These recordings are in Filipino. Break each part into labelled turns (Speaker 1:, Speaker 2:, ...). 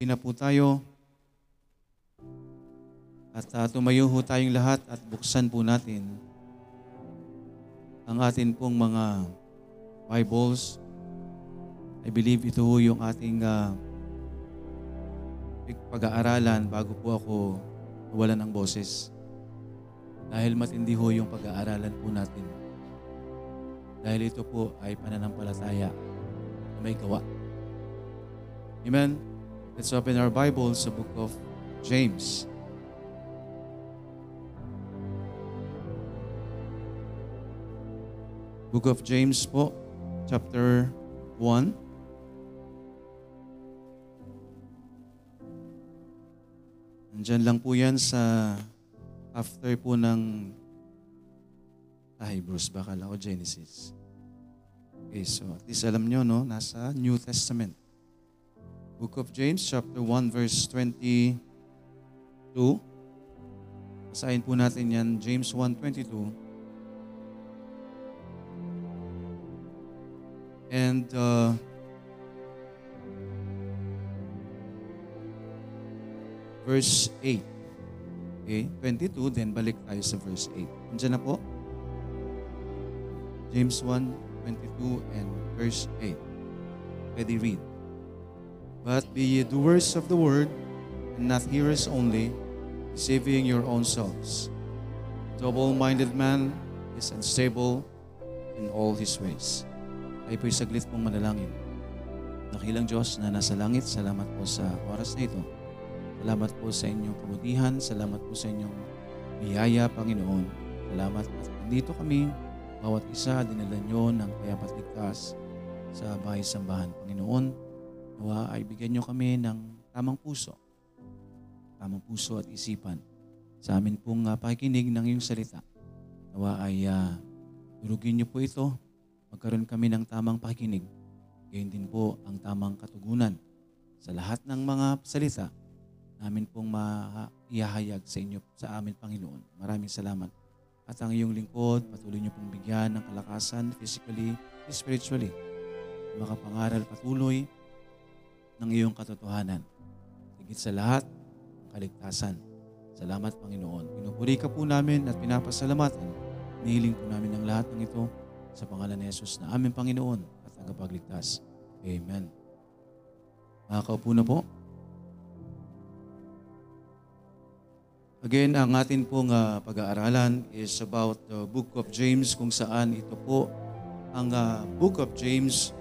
Speaker 1: na po tayo. At uh, tumayo ho tayong lahat at buksan po natin ang atin pong mga Bibles. I believe ito ho yung ating uh, pag-aaralan bago po ako wala ng boses. Dahil matindi ho yung pag-aaralan po natin. Dahil ito po ay pananampalataya na may gawa. Amen? Let's open our Bibles sa book of James. Book of James po, chapter 1. Nandyan lang po yan sa after po ng ay, Bruce, baka o Genesis. Okay, so at least alam nyo, no, nasa New Testament. Book of James, chapter 1, verse 22. Basahin po natin yan, James 1.22. And uh, verse 8. Okay, 22, then balik tayo sa verse 8. Andiyan na po? James 1, 22 and verse 8. Ready read. But be ye doers of the word, and not hearers only, deceiving your own selves. Double-minded man is unstable in all his ways. Ay po'y saglit pong manalangin. Nakilang Diyos na nasa langit, salamat po sa oras na ito. Salamat po sa inyong kabutihan, salamat po sa inyong biyaya, Panginoon. Salamat at nandito kami, bawat isa dinala nyo ng kaya patigkas sa bahay sambahan. Panginoon, Nawa ay bigyan nyo kami ng tamang puso, tamang puso at isipan sa amin pong uh, pakikinig ng iyong salita. Nawa ay uh, durugin nyo po ito, magkaroon kami ng tamang pakikinig. Gayon din po ang tamang katugunan sa lahat ng mga salita namin pong maihahayag sa inyo, sa amin, Panginoon. Maraming salamat. At ang iyong lingkod, patuloy niyo pong bigyan ng kalakasan physically, spiritually. Makapangaral patuloy ng iyong katotohanan. Higit sa lahat, kaligtasan. Salamat, Panginoon. Pinupuri ka po namin at pinapasalamatan. Nihiling po namin ang lahat ng ito sa pangalan ni Jesus na aming Panginoon at tagapagligtas. Amen. Makakaupo na po. Again, ang atin pong uh, pag-aaralan is about the book of James kung saan ito po ang uh, book of James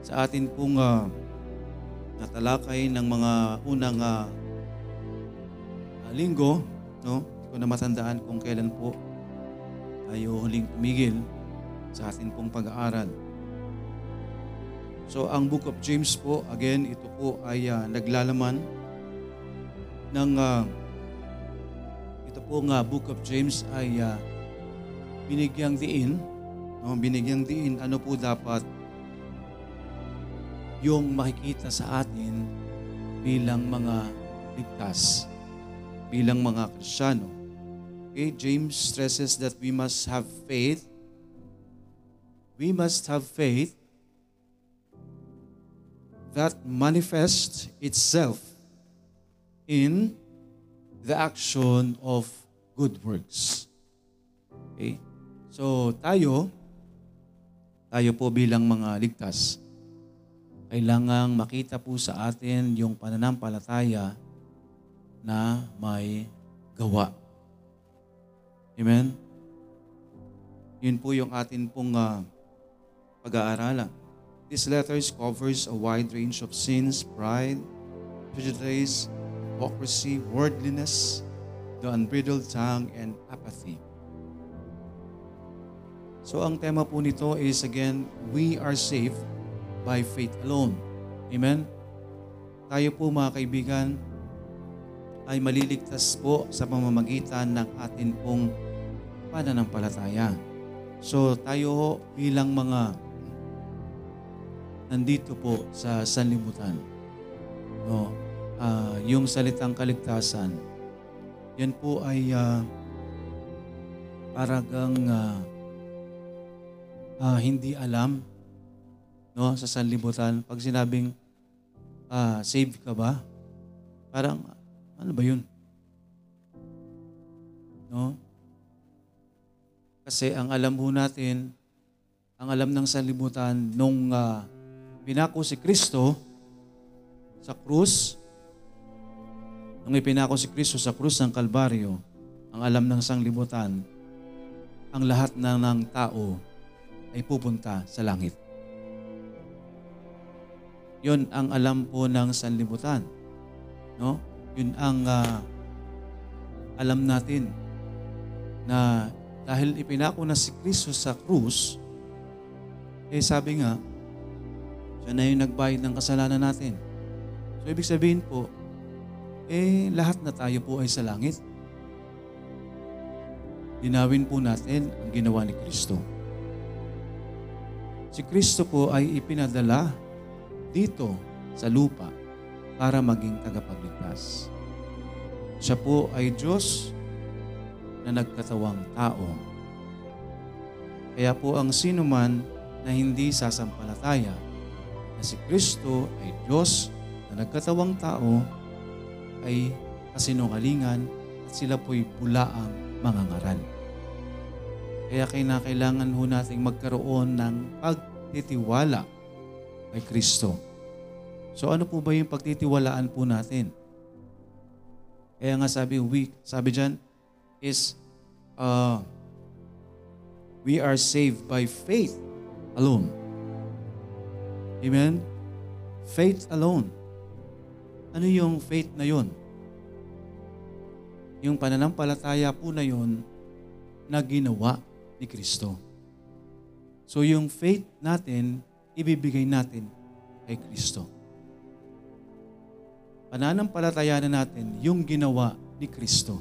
Speaker 1: sa atin pong uh, natalakay ng mga unang uh, linggo, no? Hindi ko na matandaan kung kailan po tayo huling tumigil sa atin pong pag-aaral. So ang Book of James po, again, ito po ay uh, naglalaman ng uh, ito po nga Book of James ay uh, binigyang diin, no? binigyang diin ano po dapat yung makikita sa atin bilang mga ligtas, bilang mga Krisyano. Okay, James stresses that we must have faith. We must have faith that manifests itself in the action of good works. Okay? So tayo, tayo po bilang mga ligtas, kailangang makita po sa atin yung pananampalataya na may gawa. Amen? Yun po yung atin pong uh, pag-aaralan. This letters covers a wide range of sins, pride, prejudice, hypocrisy, worldliness, the unbridled tongue, and apathy. So ang tema po nito is again, we are saved by faith alone. Amen? Tayo po mga kaibigan ay maliligtas po sa pamamagitan ng atin pong pananampalataya. So tayo bilang mga nandito po sa sanlibutan. No, uh, yung salitang kaligtasan, yan po ay uh, paragang uh, uh, hindi alam no, sa sanlibutan, pag sinabing ah, save ka ba? Parang, ano ba yun? No? Kasi ang alam ho natin, ang alam ng sanlibutan, nung ah, pinako si Kristo sa krus, nung ipinako si Kristo sa krus ng Kalbaryo, ang alam ng sanglibutan, ang lahat na ng tao ay pupunta sa langit. Yun ang alam po ng sanlibutan. No? Yun ang ah, alam natin na dahil ipinako na si Kristo sa krus, eh sabi nga, siya na yung nagbayad ng kasalanan natin. So ibig sabihin po, eh lahat na tayo po ay sa langit. Dinawin po natin ang ginawa ni Kristo. Si Kristo po ay ipinadala dito sa lupa para maging tagapagligtas. Siya po ay Diyos na nagkatawang tao. Kaya po ang sino man na hindi sasampalataya na si Kristo ay Diyos na nagkatawang tao ay kasinungalingan at sila po'y bulaang mga ngaral. Kaya kailangan ho nating magkaroon ng pagtitiwala kay Kristo. So ano po ba yung pagtitiwalaan po natin? Kaya nga sabi, we, sabi dyan, is uh, we are saved by faith alone. Amen? Faith alone. Ano yung faith na yun? Yung pananampalataya po na yun na ginawa ni Kristo. So yung faith natin, ibibigay natin kay Kristo. Pananampalataya na natin yung ginawa ni Kristo.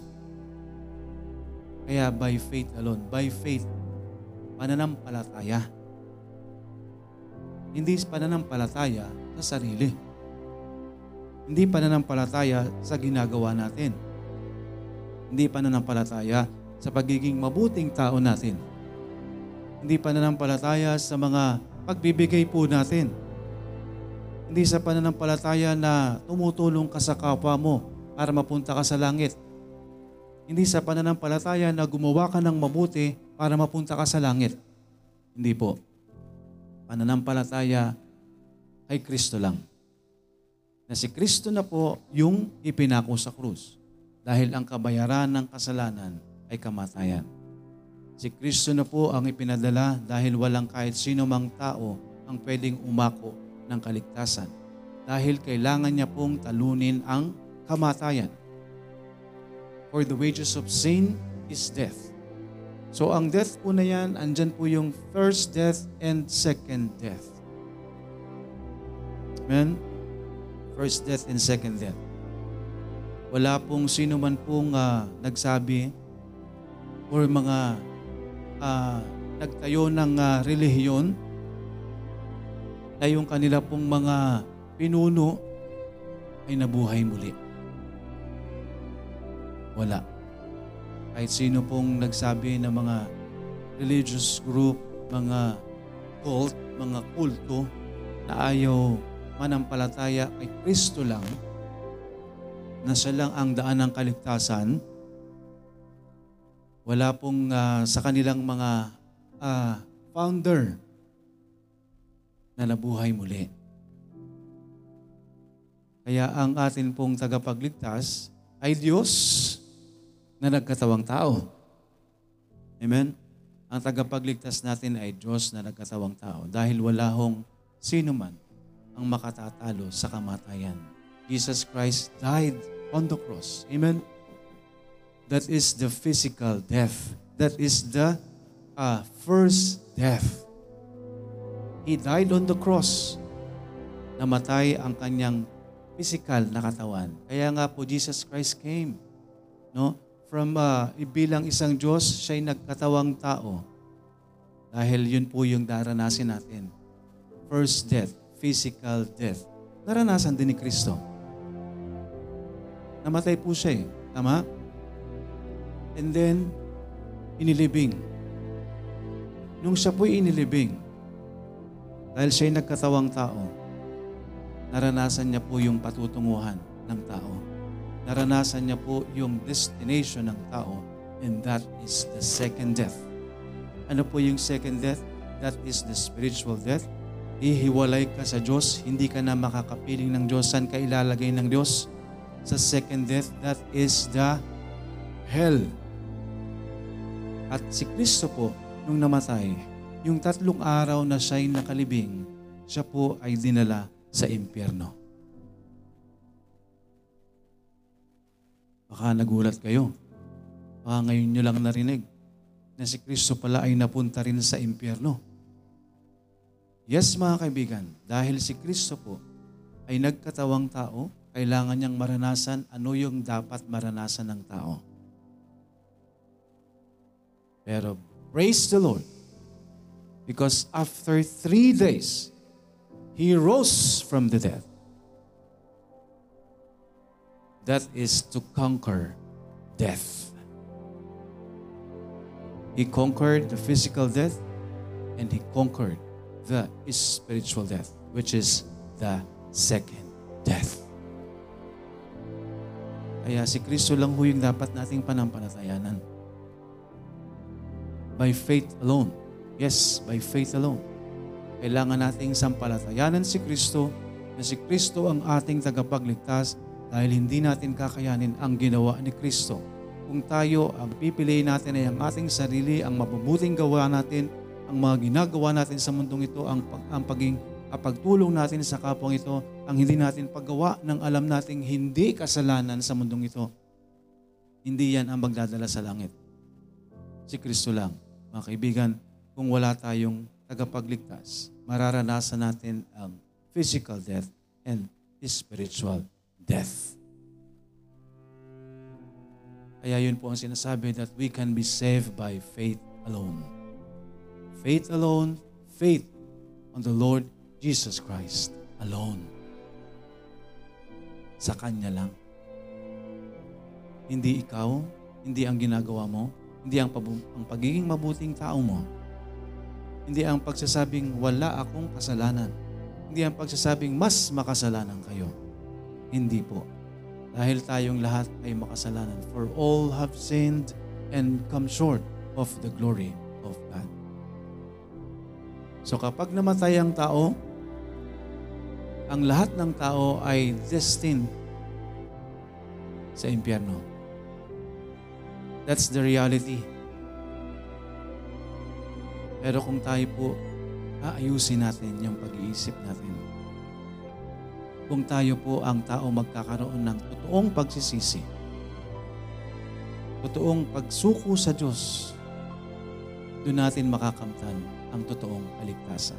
Speaker 1: Kaya by faith alone, by faith, pananampalataya. Hindi pananampalataya sa sarili. Hindi pananampalataya sa ginagawa natin. Hindi pananampalataya sa pagiging mabuting tao natin. Hindi pananampalataya sa mga pagbibigay po natin. Hindi sa pananampalataya na tumutulong ka sa kapwa mo para mapunta ka sa langit. Hindi sa pananampalataya na gumawa ka ng mabuti para mapunta ka sa langit. Hindi po. Pananampalataya kay Kristo lang. Na si Kristo na po yung ipinako sa krus. Dahil ang kabayaran ng kasalanan ay kamatayan. Si Kristo na po ang ipinadala dahil walang kahit sino mang tao ang pwedeng umako ng kaligtasan. Dahil kailangan niya pong talunin ang kamatayan. For the wages of sin is death. So ang death po na yan, andyan po yung first death and second death. Amen? First death and second death. Wala pong sino man pong uh, nagsabi or mga uh, nagtayo ng uh, relihiyon na yung kanila pong mga pinuno ay nabuhay muli. Wala. Kahit sino pong nagsabi ng mga religious group, mga cult, mga kulto na ayaw manampalataya kay Kristo lang, na siya lang ang daan ng kaligtasan, wala pong uh, sa kanilang mga uh, founder na nabuhay muli. Kaya ang atin pong tagapagligtas ay Diyos na nagkatawang tao. Amen? Ang tagapagligtas natin ay Diyos na nagkatawang tao dahil wala hong sino man ang makatatalo sa kamatayan. Jesus Christ died on the cross. Amen? That is the physical death. That is the uh, first death. He died on the cross. Namatay ang kanyang physical na katawan. Kaya nga po Jesus Christ came. No? From uh, bilang isang Diyos, siya'y nagkatawang tao. Dahil yun po yung daranasin natin. First death, physical death. Naranasan din ni Kristo. Namatay po siya eh. Tama? And then, inilibing. Nung siya po'y inilibing, dahil siya'y nagkatawang tao, naranasan niya po yung patutunguhan ng tao. Naranasan niya po yung destination ng tao and that is the second death. Ano po yung second death? That is the spiritual death. Ihiwalay ka sa Diyos, hindi ka na makakapiling ng Diyos. Saan ka ilalagay ng Diyos? Sa second death, that is the hell. At si Kristo po, nung namatay, yung tatlong araw na siya'y nakalibing, siya po ay dinala sa impyerno. Baka nagulat kayo. Baka ngayon nyo lang narinig na si Kristo pala ay napunta rin sa impyerno. Yes mga kaibigan, dahil si Kristo po ay nagkatawang tao, kailangan niyang maranasan ano yung dapat maranasan ng tao. Pero praise the Lord, because after three days, He rose from the dead. That is to conquer death. He conquered the physical death and he conquered the spiritual death, which is the second death. Kaya si Kristo lang ho yung dapat nating panampalatayanan. By faith alone. Yes, by faith alone. Kailangan nating sampalatayanan si Kristo na si Kristo ang ating tagapagligtas dahil hindi natin kakayanin ang ginawa ni Kristo. Kung tayo ang pipiliin natin ay ang ating sarili, ang mabubuting gawa natin, ang mga ginagawa natin sa mundong ito, ang, pag, ang paging ang pagtulong natin sa kapwang ito, ang hindi natin paggawa ng alam nating hindi kasalanan sa mundong ito, hindi yan ang magdadala sa langit. Si Kristo lang. Mga kaibigan, kung wala tayong tagapagligtas, mararanasan natin ang physical death and spiritual death. Kaya yun po ang sinasabi that we can be saved by faith alone. Faith alone, faith on the Lord Jesus Christ alone. Sa Kanya lang. Hindi ikaw, hindi ang ginagawa mo, hindi ang, ang pagiging mabuting tao mo, hindi ang pagsasabing wala akong kasalanan. Hindi ang pagsasabing mas makasalanan kayo. Hindi po. Dahil tayong lahat ay makasalanan. For all have sinned and come short of the glory of God. So kapag namatay ang tao, ang lahat ng tao ay destined sa impyerno. That's the reality. Pero kung tayo po, aayusin natin yung pag-iisip natin. Kung tayo po ang tao magkakaroon ng totoong pagsisisi, totoong pagsuko sa Diyos, doon natin makakamtan ang totoong kaligtasan.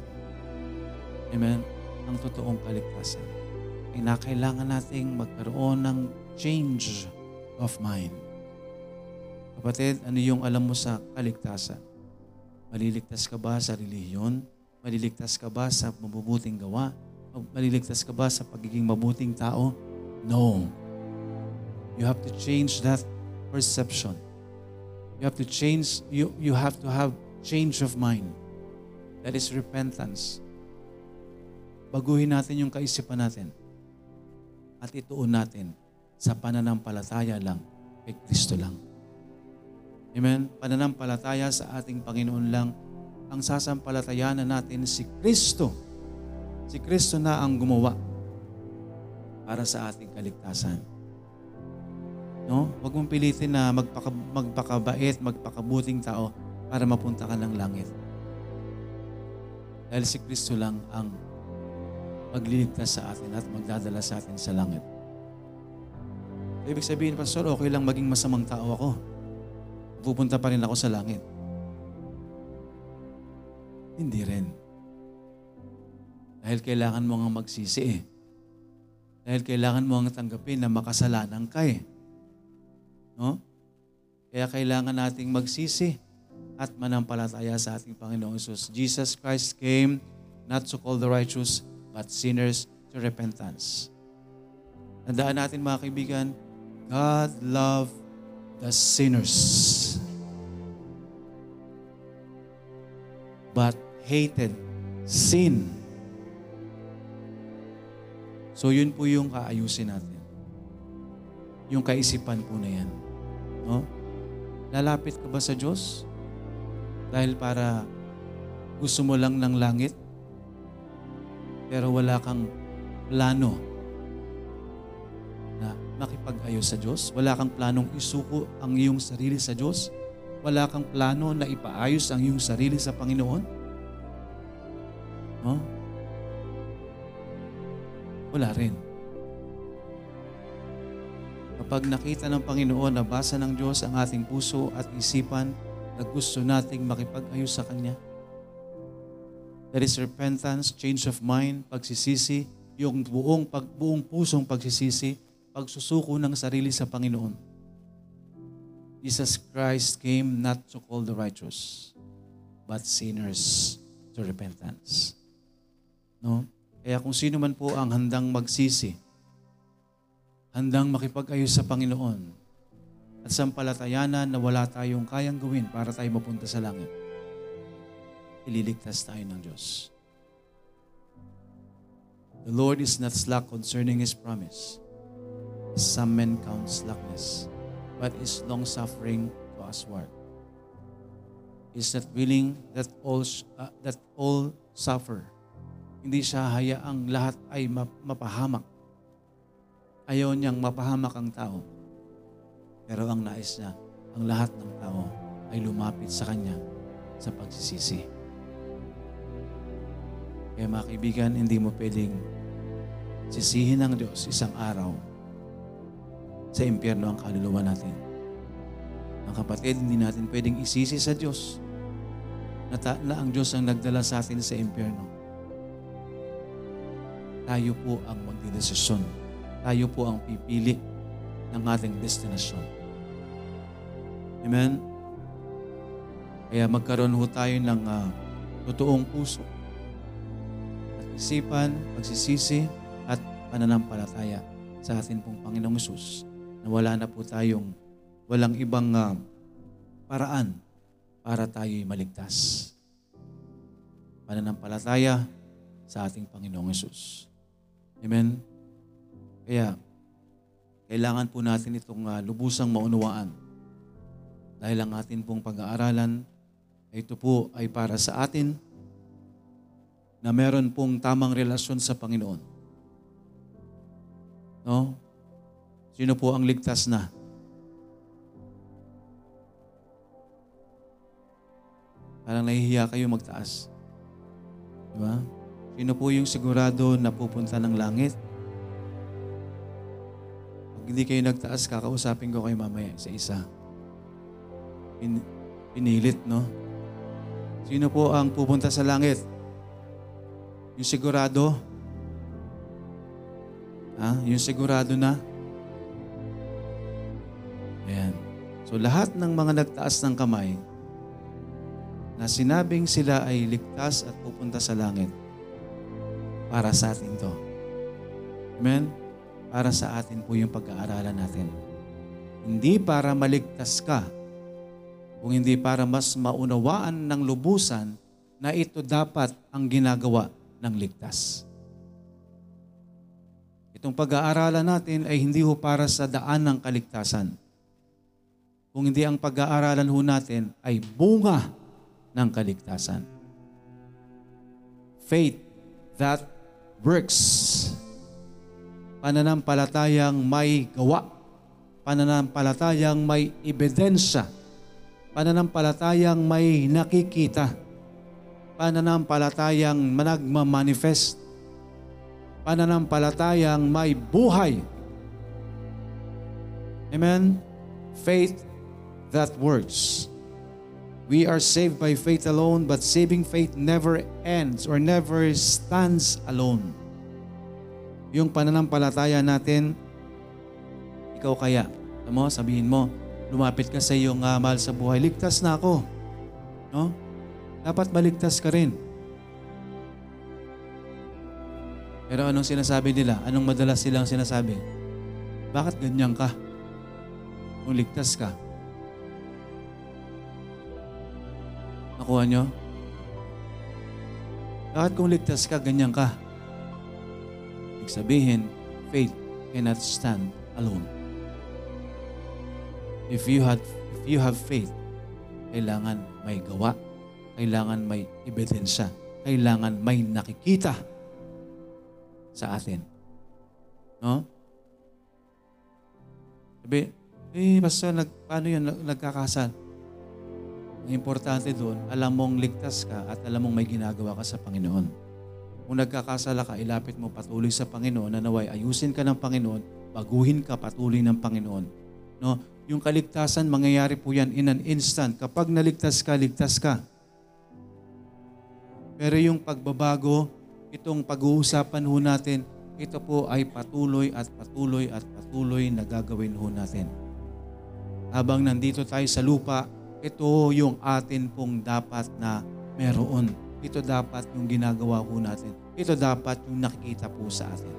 Speaker 1: Amen? Ang totoong kaligtasan. Ay nakailangan nating magkaroon ng change of mind. Kapatid, ano yung alam mo sa kaligtasan? Maliligtas ka ba sa relihiyon? Maliligtas ka ba sa mabubuting gawa? Maliligtas ka ba sa pagiging mabuting tao? No. You have to change that perception. You have to change, you, you have to have change of mind. That is repentance. Baguhin natin yung kaisipan natin. At ituon natin sa pananampalataya lang kay Kristo lang. Amen? Pananampalataya sa ating Panginoon lang ang sasampalatayanan natin si Kristo. Si Kristo na ang gumawa para sa ating kaligtasan. No? Huwag mong pilitin na magpaka, magpakabait, magpakabuting tao para mapunta ka ng langit. Dahil si Kristo lang ang magliligtas sa atin at magdadala sa atin sa langit. Ibig sabihin, Pastor, okay lang maging masamang tao ako pupunta pa rin ako sa langit. Hindi rin. Dahil kailangan mo nga magsisi eh. Dahil kailangan mo nga tanggapin na makasalanan ka eh. No? Kaya kailangan nating magsisi at manampalataya sa ating Panginoong Jesus. Jesus Christ came not to call the righteous, but sinners to repentance. Tandaan natin mga kaibigan, God loved the sinners, but hated sin. So yun po yung kaayusin natin. Yung kaisipan po na yan. No? Lalapit ka ba sa Diyos? Dahil para gusto mo lang ng langit, pero wala kang plano makipag-ayos sa Diyos. Wala kang planong isuko ang iyong sarili sa Diyos. Wala kang plano na ipaayos ang iyong sarili sa Panginoon. No? Wala rin. Kapag nakita ng Panginoon, nabasa ng Diyos ang ating puso at isipan na gusto nating makipag-ayos sa Kanya, That is repentance, change of mind, pagsisisi, yung buong, pag, buong pusong pagsisisi, pagsusuko ng sarili sa Panginoon. Jesus Christ came not to call the righteous, but sinners to repentance. No? Kaya kung sino man po ang handang magsisi, handang makipag-ayos sa Panginoon, at sampalatayanan na wala tayong kayang gawin para tayo mapunta sa langit, ililigtas tayo ng Diyos. The Lord is not slack concerning His promise. Some men count slackness, but is long-suffering to usward. Is not willing that all, uh, that all suffer. Hindi siya hayaang lahat ay mapahamak. Ayaw niyang mapahamak ang tao. Pero ang nais niya, ang lahat ng tao ay lumapit sa Kanya sa pagsisisi. Kaya mga kaibigan, hindi mo pwedeng sisihin ng Diyos isang araw sa impyerno ang kaluluwa natin. Mga kapatid, hindi natin pwedeng isisi sa Diyos na, ta- na ang Diyos ang nagdala sa atin sa impyerno. Tayo po ang magdidesisyon. Tayo po ang pipili ng ating destinasyon. Amen? Kaya magkaroon ho tayo ng uh, totoong puso isipan, pagsisisi, at pananampalataya sa atin pong Panginoong Yesus na wala na po tayong walang ibang uh, paraan para tayo'y maligtas. Pananampalataya sa ating Panginoong Yesus. Amen? Kaya, kailangan po natin itong uh, lubusang maunawaan. Dahil ang atin pong pag-aaralan, ito po ay para sa atin, na meron pong tamang relasyon sa Panginoon. No? Sino po ang ligtas na? Parang nahihiya kayo magtaas. Di ba? Sino po yung sigurado na pupunta ng langit? Pag hindi kayo nagtaas, kakausapin ko kayo mamaya sa isa. Pin, pinilit, no? Sino po ang pupunta sa langit? Yung sigurado? Ha? Yung sigurado na? So lahat ng mga nagtaas ng kamay na sinabing sila ay ligtas at pupunta sa langit, para sa atin to. Amen? Para sa atin po yung pag-aaralan natin. Hindi para maligtas ka, kung hindi para mas maunawaan ng lubusan na ito dapat ang ginagawa ng ligtas. Itong pag-aaralan natin ay hindi ho para sa daan ng kaligtasan. Kung hindi ang pag-aaralan ho natin ay bunga ng kaligtasan. Faith that works. Pananampalatayang may gawa. Pananampalatayang may ebidensya. Pananampalatayang may nakikita pananampalatayang nagmamanifest, pananampalatayang may buhay. Amen? Faith that works. We are saved by faith alone, but saving faith never ends or never stands alone. Yung pananampalataya natin, ikaw kaya, mo, sabihin mo, lumapit ka sa iyong uh, mahal sa buhay, ligtas na ako. No? dapat baligtas ka rin. Pero anong sinasabi nila? Anong madalas silang sinasabi? Bakit ganyan ka? Kung ligtas ka. Nakuha nyo? Bakit kung ligtas ka, ganyan ka? Ibig sabihin, faith cannot stand alone. If you had if you have faith, kailangan may gawa, kailangan may ebidensya, kailangan may nakikita sa atin. No? Sabi, eh, basta nag, paano nag- nagkakasal? Ang importante doon, alam mong ligtas ka at alam mong may ginagawa ka sa Panginoon. Kung nagkakasala ka, ilapit mo patuloy sa Panginoon na naway ayusin ka ng Panginoon, baguhin ka patuloy ng Panginoon. No? Yung kaligtasan, mangyayari po yan in an instant. Kapag naligtas ka, ligtas ka. Pero yung pagbabago, itong pag-uusapan ho natin, ito po ay patuloy at patuloy at patuloy na gagawin ho natin. Habang nandito tayo sa lupa, ito yung atin pong dapat na meron. Ito dapat yung ginagawa po natin. Ito dapat yung nakikita po sa atin.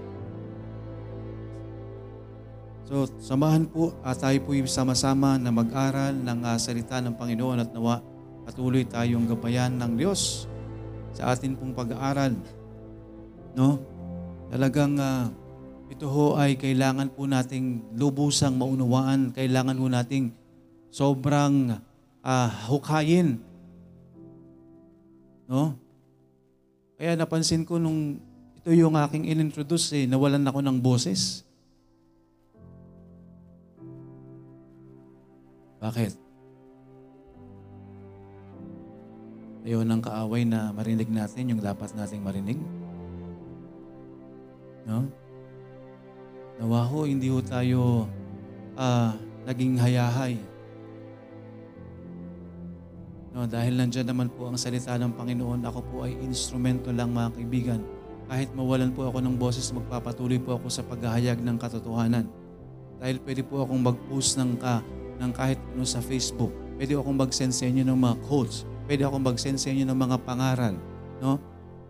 Speaker 1: So, samahan po at tayo po sama-sama na mag-aral ng ah, salita ng Panginoon at nawa patuloy tayong gabayan ng Diyos sa atin pong pag-aaral. No? Talagang ah, ito ho ay kailangan po nating lubusang maunawaan, kailangan ho nating sobrang ah, hukayin. No? Kaya napansin ko nung ito yung aking inintroduce eh, nawalan ako ng boses. Bakit? Ayaw ng kaaway na marinig natin yung dapat nating marinig? No? Nawa ho, hindi ho tayo ah, naging hayahay. No, dahil nandyan naman po ang salita ng Panginoon, ako po ay instrumento lang mga kaibigan. Kahit mawalan po ako ng boses, magpapatuloy po ako sa paghahayag ng katotohanan. Dahil pwede po akong mag-post ng, ka, ng kahit ano sa Facebook. Pwede akong mag-send sa inyo ng mga quotes. Pwede akong mag-send sa inyo ng mga pangaral. No?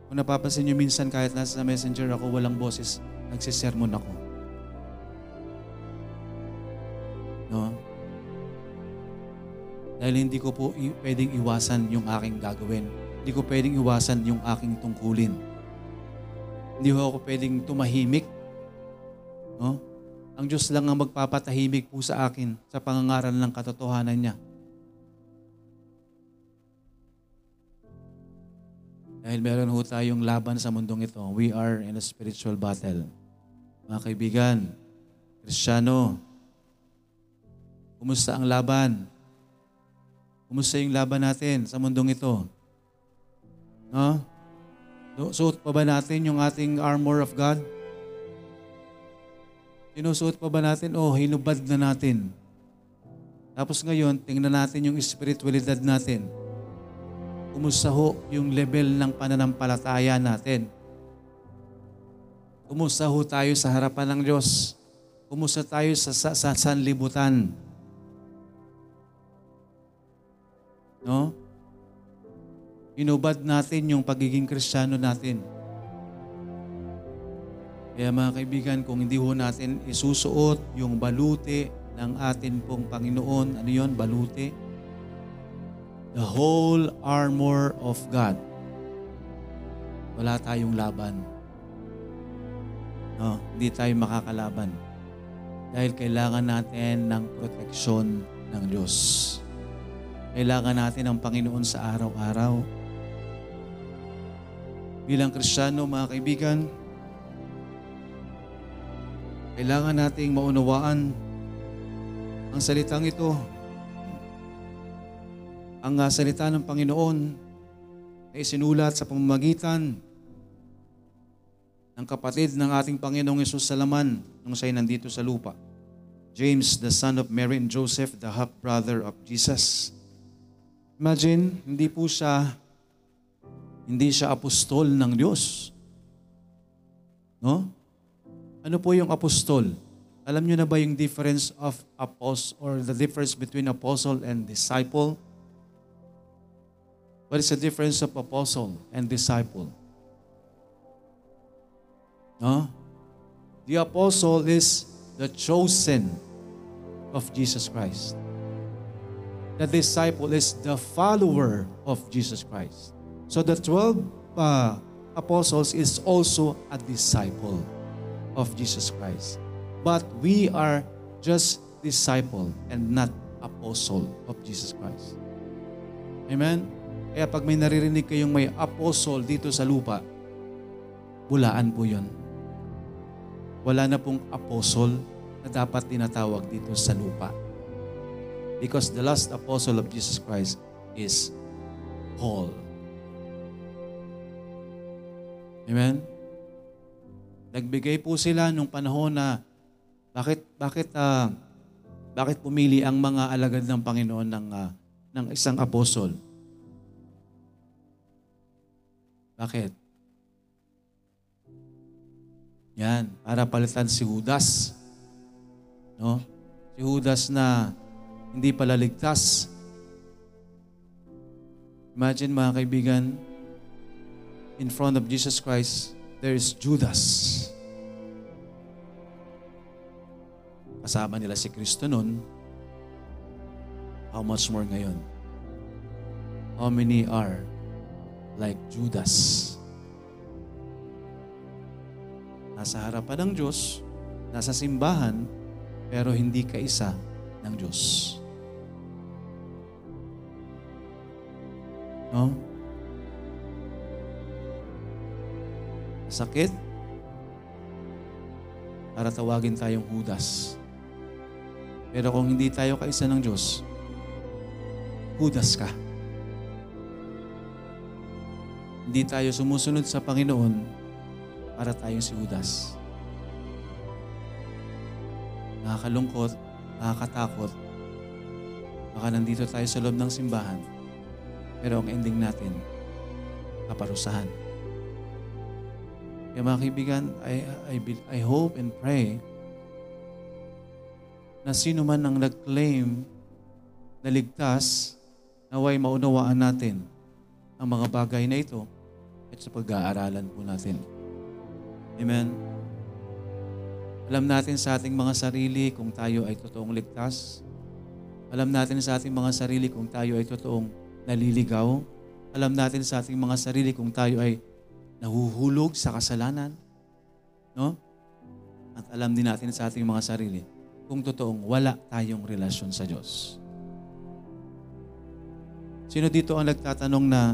Speaker 1: Kung napapansin nyo minsan kahit nasa messenger ako, walang boses, nagsisermon ako. No? Dahil hindi ko po pwedeng iwasan yung aking gagawin. Hindi ko pwedeng iwasan yung aking tungkulin. Hindi ho ako pwedeng tumahimik. No? Ang Diyos lang ang magpapatahimik po sa akin sa pangangaral ng katotohanan niya. Dahil meron ho tayong laban sa mundong ito. We are in a spiritual battle. Mga kaibigan, Kristiyano, kumusta ang laban? Kumusta yung laban natin sa mundong ito? No? Suot pa ba natin yung ating armor of God? Sinusuot pa ba natin? Oh, hinubad na natin. Tapos ngayon, tingnan natin yung spiritualidad natin. Kumusta ho yung level ng pananampalataya natin? Kumusta ho tayo sa harapan ng Diyos? Kumusta tayo sa, sa, sa sanlibutan? No? Inubad natin yung pagiging kristyano natin. Kaya mga kaibigan, kung hindi ho natin isusuot yung baluti ng atin pong Panginoon, ano yon baluti? The whole armor of God. Wala tayong laban. No, hindi tayo makakalaban. Dahil kailangan natin ng proteksyon ng Diyos. Kailangan natin ng Panginoon sa araw-araw. Bilang Kristiyano, mga kaibigan, kailangan nating maunawaan ang salitang ito. Ang ah, salita ng Panginoon ay sinulat sa pamamagitan ng kapatid ng ating Panginoong Yesus sa laman nung siya'y nandito sa lupa. James, the son of Mary and Joseph, the half-brother of Jesus. Imagine, hindi po siya hindi siya apostol ng Diyos. No? Ano po yung apostol? Alam niyo na ba yung difference of apostle or the difference between apostle and disciple? What is the difference of apostle and disciple? No? The apostle is the chosen of Jesus Christ. The disciple is the follower of Jesus Christ. So the 12 uh, apostles is also a disciple. of Jesus Christ. But we are just disciple and not apostle of Jesus Christ. Amen? Kaya pag may naririnig kayong may apostle dito sa lupa, bulaan po yun. Wala na pong apostle na dapat tinatawag dito sa lupa. Because the last apostle of Jesus Christ is Paul. Amen? Nagbigay po sila nung panahon na bakit bakit ah, bakit pumili ang mga alagad ng Panginoon ng ah, ng isang apostol? Bakit? Yan, para palitan si Judas. No? Si Judas na hindi pala ligtas. Imagine mga kaibigan, in front of Jesus Christ, there is Judas. Kasama nila si Kristo noon. How much more ngayon? How many are like Judas? Nasa harapan ng Diyos, nasa simbahan, pero hindi kaisa ng Diyos. No? Sakit? Para tawagin tayong Judas. Pero kung hindi tayo kaisa ng Diyos, Judas ka. Hindi tayo sumusunod sa Panginoon para tayong si Judas. Nakakalungkot, nakakatakot. Baka nandito tayo sa loob ng simbahan, pero ang ending natin, kaparusahan. Kaya mga kaibigan, I, I, I hope and pray na sino man ang nag-claim na ligtas, naway maunawaan natin ang mga bagay na ito at sa pag-aaralan po natin. Amen. Alam natin sa ating mga sarili kung tayo ay totoong ligtas. Alam natin sa ating mga sarili kung tayo ay totoong naliligaw. Alam natin sa ating mga sarili kung tayo ay nahuhulog sa kasalanan. No? At alam din natin sa ating mga sarili kung totoong wala tayong relasyon sa Diyos. Sino dito ang nagtatanong na,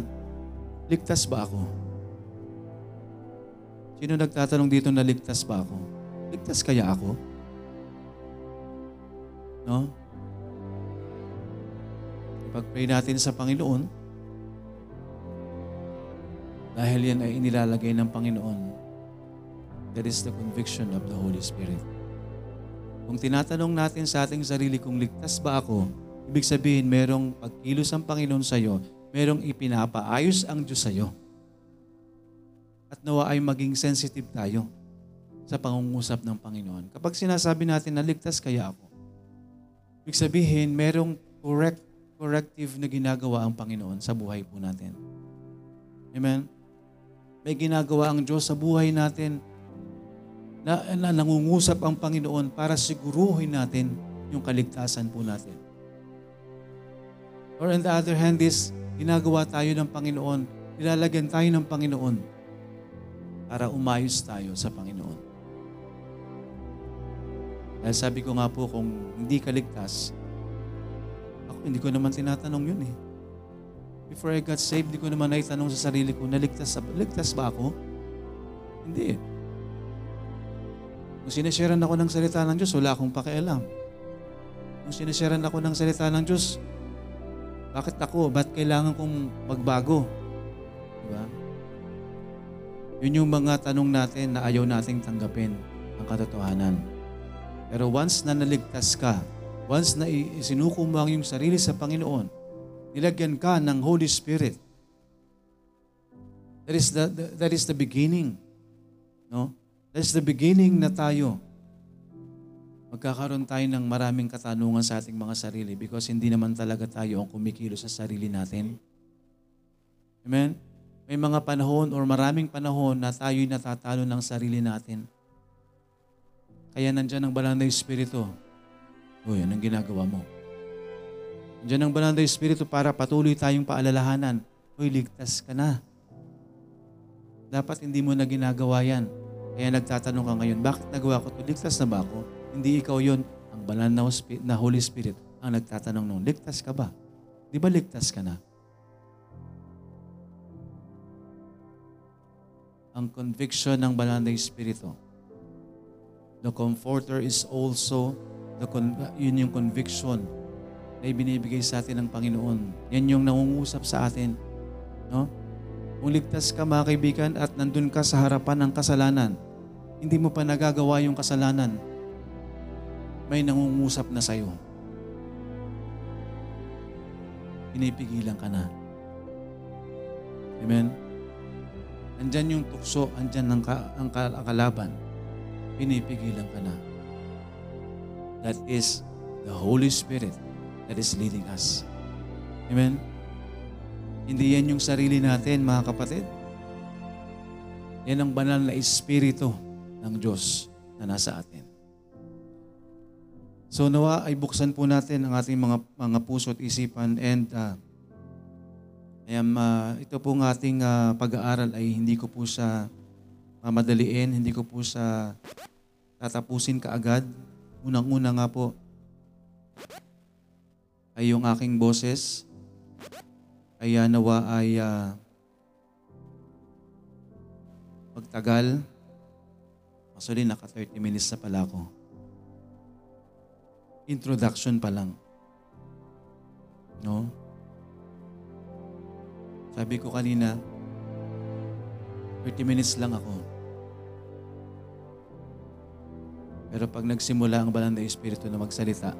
Speaker 1: ligtas ba ako? Sino nagtatanong dito na ligtas ba ako? Ligtas kaya ako? No? Ipag-pray natin sa Panginoon dahil yan ay inilalagay ng Panginoon. That is the conviction of the Holy Spirit. Kung tinatanong natin sa ating sarili kung ligtas ba ako, ibig sabihin merong pagkilos ang Panginoon sa iyo, merong ipinapaayos ang Diyos sa iyo. At nawa ay maging sensitive tayo sa pangungusap ng Panginoon. Kapag sinasabi natin na ligtas kaya ako, ibig sabihin merong correct, corrective na ginagawa ang Panginoon sa buhay po natin. Amen? May ginagawa ang Diyos sa buhay natin na, na nangungusap ang Panginoon para siguruhin natin yung kaligtasan po natin. Or on the other hand is, ginagawa tayo ng Panginoon, nilalagyan tayo ng Panginoon para umayos tayo sa Panginoon. Dahil sabi ko nga po, kung hindi ka ligtas, hindi ko naman tinatanong yun eh. Before I got saved, hindi ko naman naitanong sa sarili ko, naligtas, ligtas ba ako? Hindi eh. Kung sinesharean ako ng salita ng Diyos, wala akong pakialam. Kung sinesharean ako ng salita ng Diyos, bakit ako? Ba't kailangan kong magbago? Diba? Yun yung mga tanong natin na ayaw nating tanggapin ang katotohanan. Pero once na naligtas ka, once na isinuko mo ang iyong sarili sa Panginoon, nilagyan ka ng Holy Spirit, that is the, the that is the beginning. No? That is the beginning na tayo magkakaroon tayo ng maraming katanungan sa ating mga sarili because hindi naman talaga tayo ang kumikilo sa sarili natin. Amen? May mga panahon or maraming panahon na tayo'y natatalo ng sarili natin. Kaya nandyan ang banal na Espiritu. O, yan ang ginagawa mo. Nandyan ang banal na Espiritu para patuloy tayong paalalahanan. Uy, ligtas ka na. Dapat hindi mo na ginagawa yan. Kaya nagtatanong ka ngayon, bakit nagawa ko ito? Ligtas na ba ako? Hindi ikaw yon Ang banal na, Holy Spirit ang nagtatanong nung, ligtas ka ba? Di ba ligtas ka na? Ang conviction ng banal na Espiritu. The Comforter is also, the con- yun yung conviction na ibinibigay sa atin ng Panginoon. Yan yung nangungusap sa atin. No? Kung ligtas ka mga kaibigan at nandun ka sa harapan ng kasalanan, hindi mo pa nagagawa yung kasalanan, may nangungusap na sa'yo. Pinipigilan ka na. Amen? Andyan yung tukso, andyan ang, ka, ang ka- ang kalaban. Pinipigilan ka na. That is the Holy Spirit that is leading us. Amen? Hindi yan yung sarili natin, mga kapatid. Yan ang banal na Espiritu ng Diyos na nasa atin. So nawa ay buksan po natin ang ating mga mga puso at isipan and uh, I am, uh, ito pong ating uh, pag-aaral ay hindi ko po sa mamadaliin, hindi ko po sa tatapusin kaagad. Unang-una nga po ay yung aking boses ay uh, nawa ay uh, magtagal. Actually, naka 30 minutes na pala ako. Introduction pa lang. No? Sabi ko kanina, 30 minutes lang ako. Pero pag nagsimula ang banal na Espiritu na magsalita,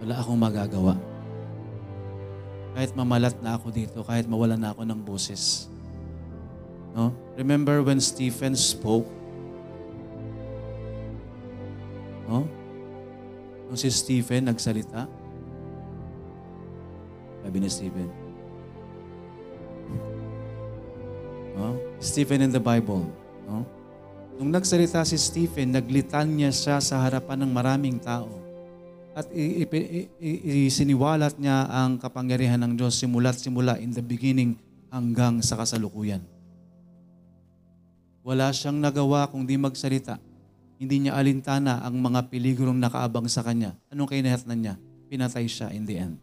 Speaker 1: wala akong magagawa. Kahit mamalat na ako dito, kahit mawala na ako ng boses. No? Remember when Stephen spoke? No? Nung si Stephen nagsalita, sabi ni Stephen, no? Stephen in the Bible, no? Nung nagsalita si Stephen, naglitan niya siya sa harapan ng maraming tao. At isiniwalat niya ang kapangyarihan ng Diyos simula't simula in the beginning hanggang sa kasalukuyan. Wala siyang nagawa kung di magsalita. Hindi niya alintana ang mga piligrong nakaabang sa kanya. Anong kinahatnan niya? Pinatay siya in the end.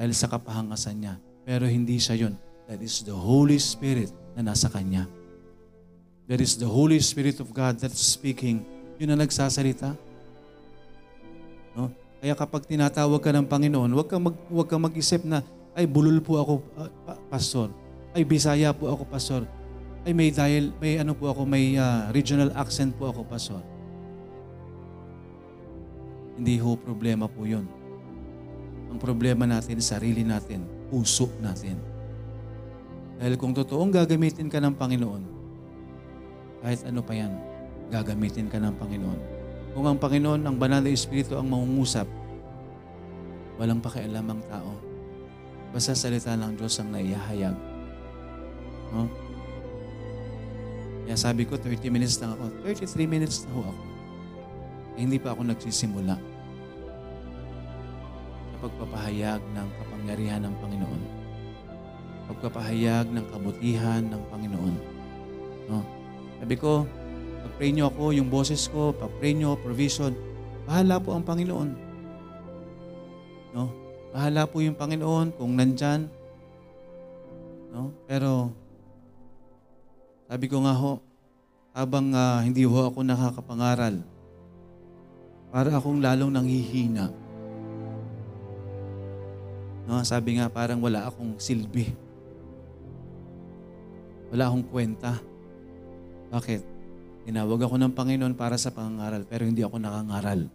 Speaker 1: Dahil sa kapahangasan niya. Pero hindi siya yun. That is the Holy Spirit na nasa kanya. That is the Holy Spirit of God that's speaking. Yun ang nagsasalita. No? Kaya kapag tinatawag ka ng Panginoon, huwag kang, mag, huwag kang mag-isip na, ay bulol po ako, uh, pa- pastor. Ay bisaya po ako, pastor. Ay may dahil, may ano po ako, may uh, regional accent po ako, pastor. Hindi ho problema po yun. Ang problema natin, sarili natin, puso natin. Dahil kung totoong gagamitin ka ng Panginoon, kahit ano pa yan, gagamitin ka ng Panginoon. Kung ang Panginoon, ang banal na Espiritu ang mangungusap, walang pakialam ang tao. Basta salita ng Diyos ang naihahayag. No? Kaya sabi ko, 30 minutes lang ako. 33 minutes na ho ako. Eh, hindi pa ako nagsisimula sa pagpapahayag ng kapangyarihan ng Panginoon. Pagpapahayag ng kabutihan ng Panginoon. No? Sabi ko, pag-pray nyo ako, yung boses ko, pag-pray nyo, provision, bahala po ang Panginoon. No? Bahala po yung Panginoon kung nandyan. No? Pero, sabi ko nga ho, habang ah, hindi ho ako nakakapangaral, para akong lalong nanghihina. No, sabi nga parang wala akong silbi. Wala akong kwenta. Bakit? Tinawag ako ng Panginoon para sa pangangaral pero hindi ako nakangaral.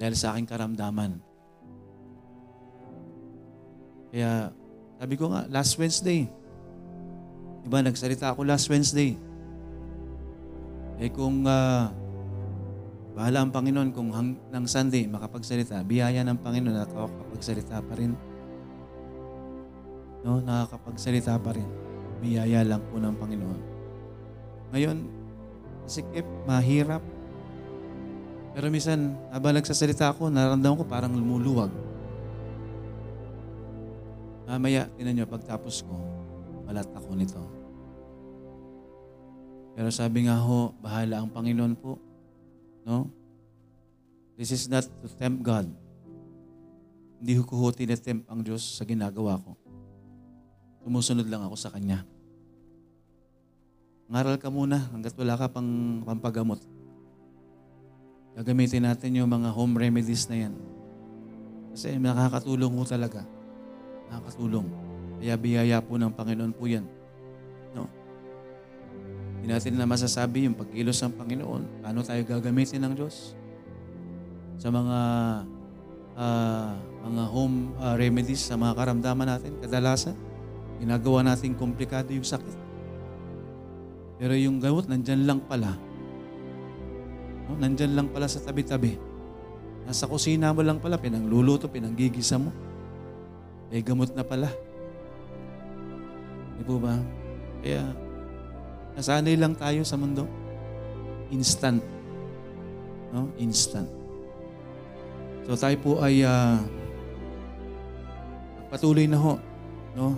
Speaker 1: Dahil sa aking karamdaman. Kaya sabi ko nga, last Wednesday, diba nagsalita ako last Wednesday. Eh kung ah, bahala ang Panginoon kung hang, ng Sunday makapagsalita, biyaya ng Panginoon at ako kapagsalita pa rin. No, nakakapagsalita pa rin. Biyaya lang po ng Panginoon. Ngayon, sikip, mahirap. Pero minsan, habang nagsasalita ako, nararamdaman ko parang lumuluwag. Mamaya, tinan nyo, pagtapos ko, malat ako nito. Pero sabi nga ho, bahala ang Panginoon po. No? This is not to tempt God. Hindi ko ho tinetempt ang Diyos sa ginagawa ko. Sumusunod lang ako sa Kanya. Ngaral ka muna hanggat wala ka pang pampagamot. Gagamitin natin yung mga home remedies na yan. Kasi nakakatulong ho talaga. Nakakatulong. Kaya biyaya po ng Panginoon po yan. No? Hindi natin na masasabi yung pagkilos ng Panginoon. Paano tayo gagamitin ng Diyos? Sa mga ah, mga home ah, remedies, sa mga karamdaman natin, kadalasan, ginagawa natin komplikado yung sakit. Pero yung gamot, nandyan lang pala. No? Nandyan lang pala sa tabi-tabi. Nasa kusina mo lang pala, pinangluluto, pinanggigisa mo. Eh, gamot na pala. Di po ba? Kaya, nasanay lang tayo sa mundo. Instant. No? Instant. So tayo po ay ah, patuloy na ho. No?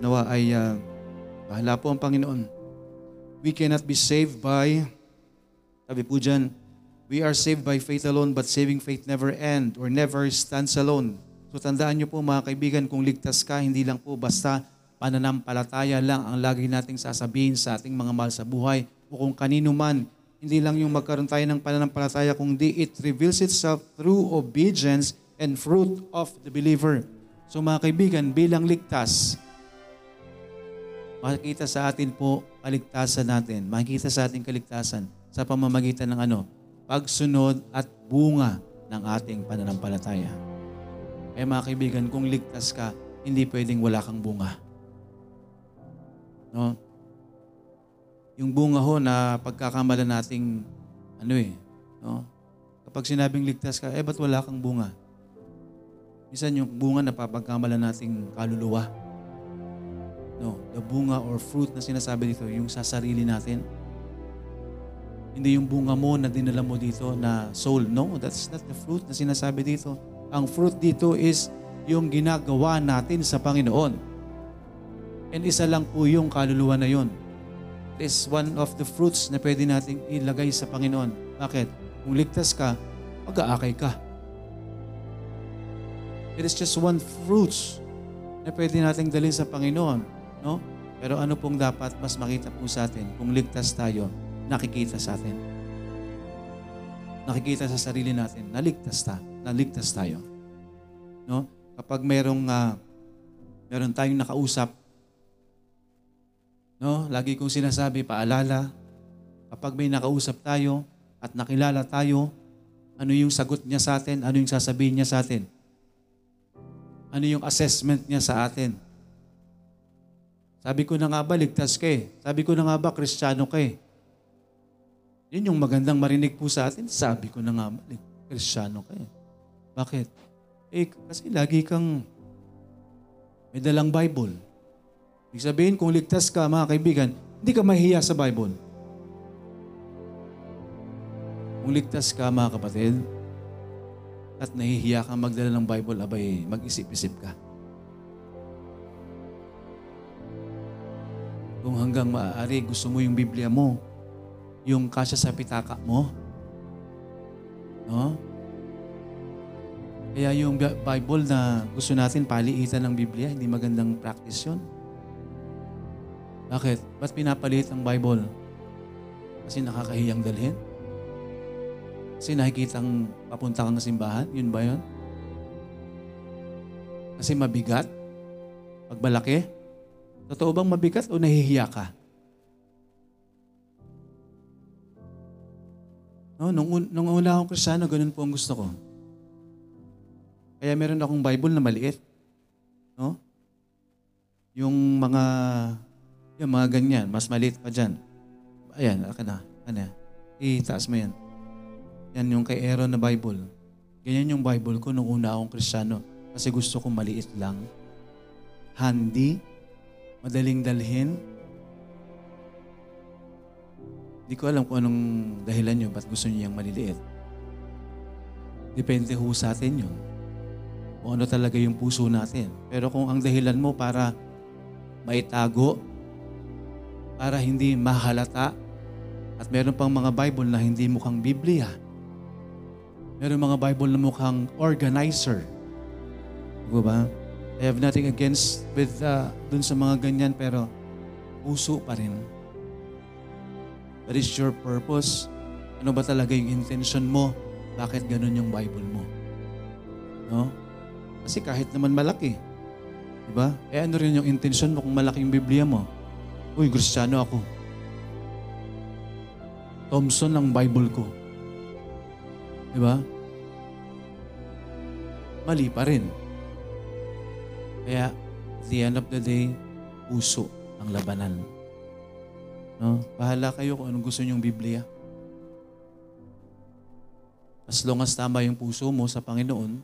Speaker 1: Nawa ay ah, bahala po ang Panginoon. We cannot be saved by, sabi po dyan, we are saved by faith alone, but saving faith never end or never stands alone. So tandaan niyo po mga kaibigan, kung ligtas ka, hindi lang po basta pananampalataya lang ang lagi nating sasabihin sa ating mga mahal sa buhay o kung kanino man. Hindi lang yung magkaroon tayo ng pananampalataya, kundi it reveals itself through obedience and fruit of the believer. So mga kaibigan, bilang ligtas, makikita sa atin po kaligtasan natin. Makikita sa ating kaligtasan sa pamamagitan ng ano? Pagsunod at bunga ng ating pananampalataya. Kaya mga kaibigan, kung ligtas ka, hindi pwedeng wala kang bunga. No? Yung bunga ho na pagkakamala nating ano eh, no? Kapag sinabing ligtas ka, eh ba't wala kang bunga? Minsan yung bunga na papagkamala nating kaluluwa. No, the bunga or fruit na sinasabi dito, yung sa sarili natin. Hindi yung bunga mo na dinala mo dito na soul. No, that's not the fruit na sinasabi dito. Ang fruit dito is yung ginagawa natin sa Panginoon. And isa lang po yung kaluluwa na yon. It is one of the fruits na pwede nating ilagay sa Panginoon. Bakit? Kung ligtas ka, mag-aakay ka. It is just one fruits na pwede nating dalhin sa Panginoon. No? Pero ano pong dapat mas makita po sa atin? Kung ligtas tayo, nakikita sa atin. Nakikita sa sarili natin, naligtas ta, naligtas tayo. No? Kapag merong uh, meron tayong nakausap, no? Lagi kong sinasabi, paalala, kapag may nakausap tayo at nakilala tayo, ano yung sagot niya sa atin, ano yung sasabihin niya sa atin? Ano yung assessment niya sa atin? Sabi ko na nga ba, ligtas ka eh. Sabi ko na nga ba, kristyano ka eh. Yun yung magandang marinig po sa atin. Sabi ko na nga ba, kristyano ka eh. Bakit? Eh, kasi lagi kang may dalang Bible. Ibig sabihin, kung ligtas ka, mga kaibigan, hindi ka mahihiya sa Bible. Kung ligtas ka, mga kapatid, at nahihiya kang magdala ng Bible, abay, mag-isip-isip ka. Kung hanggang maaari gusto mo yung Biblia mo, yung kasya sa pitaka mo, no? Kaya yung Bible na gusto natin paliitan ng Biblia, hindi magandang practice yun. Bakit? Ba't pinapaliit ang Bible? Kasi nakakahiyang dalhin? Kasi nakikitang papunta kang simbahan? Yun ba yun? Kasi mabigat? Pag malaki? Totoo bang mabigat o nahihiya ka? No, nung, nung una akong kristyano, ganun po ang gusto ko. Kaya meron akong Bible na maliit. No? Yung mga, yung mga ganyan, mas maliit pa dyan. Ayan, akin na. Ano Itaas mo yan. Yan yung kay Aaron na Bible. Ganyan yung Bible ko nung una akong kristyano. Kasi gusto ko maliit lang. Handy. Madaling dalhin. Hindi ko alam kung anong dahilan nyo, ba't gusto nyo yung maliliit. Depende ho sa atin yun. Kung ano talaga yung puso natin. Pero kung ang dahilan mo para maitago, para hindi mahalata, At meron pang mga Bible na hindi mukhang Biblia. Meron mga Bible na mukhang organizer. Di ba? I have nothing against with uh, dun sa mga ganyan pero puso pa rin. What is your purpose? Ano ba talaga yung intention mo? Bakit ganun yung Bible mo? No? Kasi kahit naman malaki, di ba? Eh ano rin yung intention mo kung malaki yung Biblia mo? Uy, Kristiyano ako. Thompson ang Bible ko. Di ba? Mali pa rin. Kaya, at the end of the day, puso ang labanan. No? Bahala kayo kung anong gusto nyong Biblia. As long as tama yung puso mo sa Panginoon,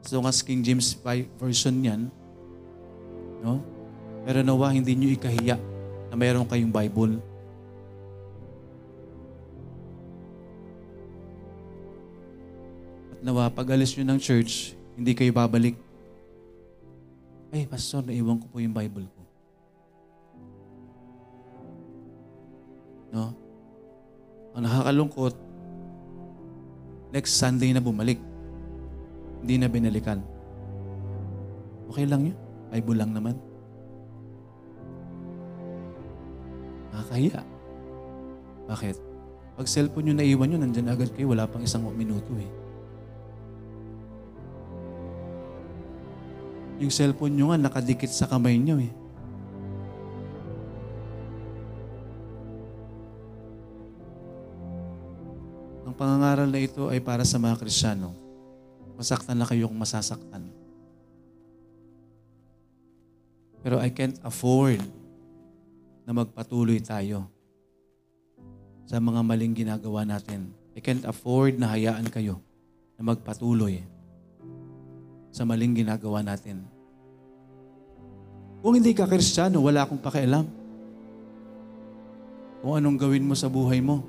Speaker 1: as long as King James Version yan, no? Pero nawa, hindi nyo ikahiya na mayroon kayong Bible. At nawa, pag alis nyo ng church, hindi kayo babalik. Ay, pastor, naiwan ko po yung Bible ko. No? Ang nakakalungkot, next Sunday na bumalik. Hindi na binalikan. Okay lang yun. Bible lang naman. Nakakahiya. Bakit? Pag cellphone nyo naiwan nyo, nandyan agad kayo, wala pang isang minuto eh. Yung cellphone nyo nga nakadikit sa kamay nyo eh. Ang pangangaral na ito ay para sa mga Krisyano. Masaktan na kayo kung masasaktan. Pero I can't afford na magpatuloy tayo sa mga maling ginagawa natin. I can't afford na hayaan kayo na magpatuloy sa maling ginagawa natin. Kung hindi ka kristyano, wala akong pakialam. Kung anong gawin mo sa buhay mo.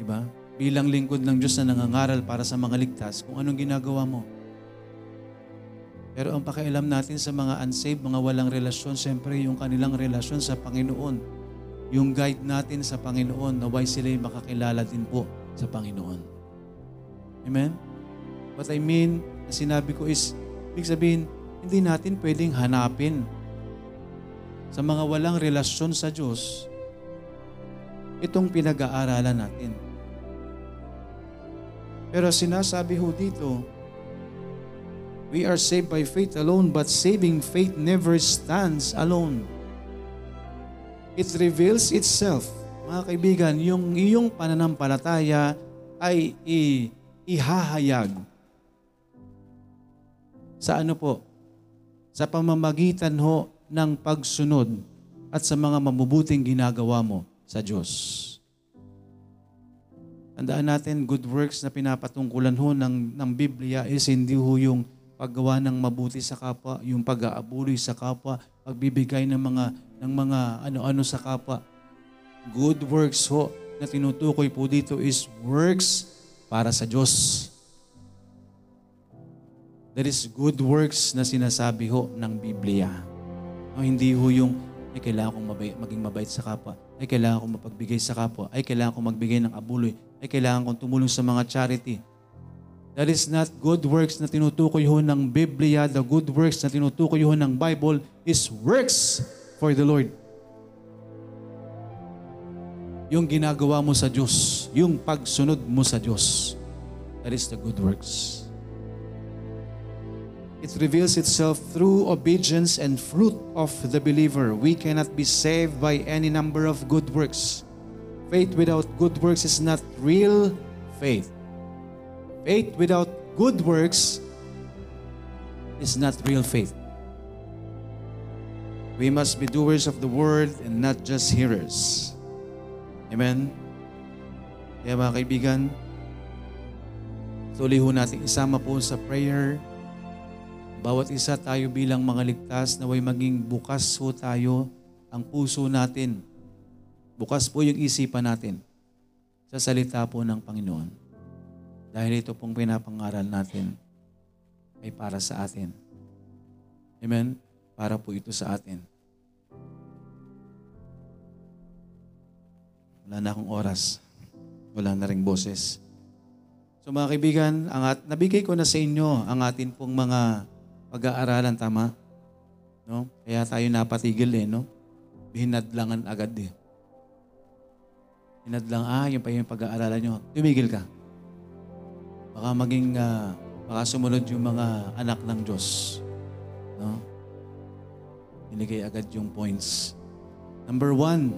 Speaker 1: Diba? Bilang lingkod ng Diyos na nangangaral para sa mga ligtas, kung anong ginagawa mo. Pero ang pakialam natin sa mga unsaved, mga walang relasyon, siyempre yung kanilang relasyon sa Panginoon. Yung guide natin sa Panginoon, naway sila'y makakilala din po sa Panginoon. Amen? What I mean, na sinabi ko is, ibig sabihin, hindi natin pwedeng hanapin sa mga walang relasyon sa Diyos itong pinag-aaralan natin. Pero sinasabi ho dito, we are saved by faith alone, but saving faith never stands alone. It reveals itself. Mga kaibigan, yung iyong pananampalataya ay i- sa ano po? Sa pamamagitan ho ng pagsunod at sa mga mabubuting ginagawa mo sa Diyos. Tandaan natin, good works na pinapatungkulan ho ng, ng Biblia is hindi ho yung paggawa ng mabuti sa kapwa, yung pag-aabuloy sa kapwa, pagbibigay ng mga ng mga ano-ano sa kapwa. Good works ho na tinutukoy po dito is works para sa Diyos. That is good works na sinasabi ho ng Biblia. O hindi ho yung ay kailangan kong mabay, maging mabait sa kapwa, ay kailangan kong mapagbigay sa kapwa, ay kailangan kong magbigay ng abuloy, ay kailangan kong tumulong sa mga charity. That is not good works na tinutukoy ho ng Biblia. The good works na tinutukoy ho ng Bible is works for the Lord. Yung ginagawa mo sa Diyos, yung pagsunod mo sa Diyos, that is the good works. It reveals itself through obedience and fruit of the believer. We cannot be saved by any number of good works. Faith without good works is not real faith. Faith without good works is not real faith. We must be doers of the word and not just hearers. Amen? Kaya mga kaibigan, tuloy natin isama po sa prayer bawat isa tayo bilang mga ligtas naway maging bukas ho tayo ang puso natin. Bukas po yung isipan natin sa salita po ng Panginoon. Dahil ito pong pinapangaral natin ay para sa atin. Amen? Para po ito sa atin. Wala na akong oras. Wala na ring boses. So mga kaibigan, ang at, nabigay ko na sa inyo ang atin pong mga pag-aaralan, tama? No? Kaya tayo napatigil eh, no? Hinadlangan agad eh. Hinadlang, ah, yun pa yung pag-aaralan nyo. Tumigil ka. Baka maging, ah, baka sumunod yung mga anak ng Diyos. No? Binigay agad yung points. Number one,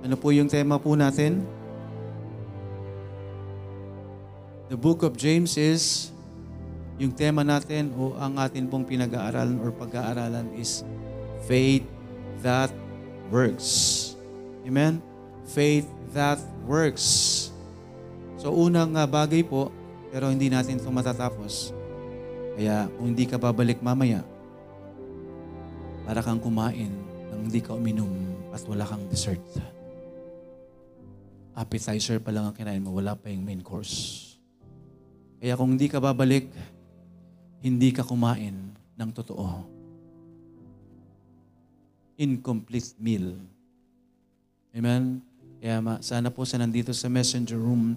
Speaker 1: ano po yung tema po natin? The book of James is, yung tema natin o ang atin pong pinag-aaralan or pag-aaralan is faith that works. Amen? Faith that works. So unang uh, bagay po, pero hindi natin ito matatapos. Kaya kung hindi ka babalik mamaya, para kang kumain nang hindi ka uminom at wala kang dessert. Appetizer pa lang ang kinain mo, wala pa yung main course. Kaya kung hindi ka babalik, hindi ka kumain ng totoo. Incomplete meal. Amen? Kaya ma, sana po sa nandito sa messenger room,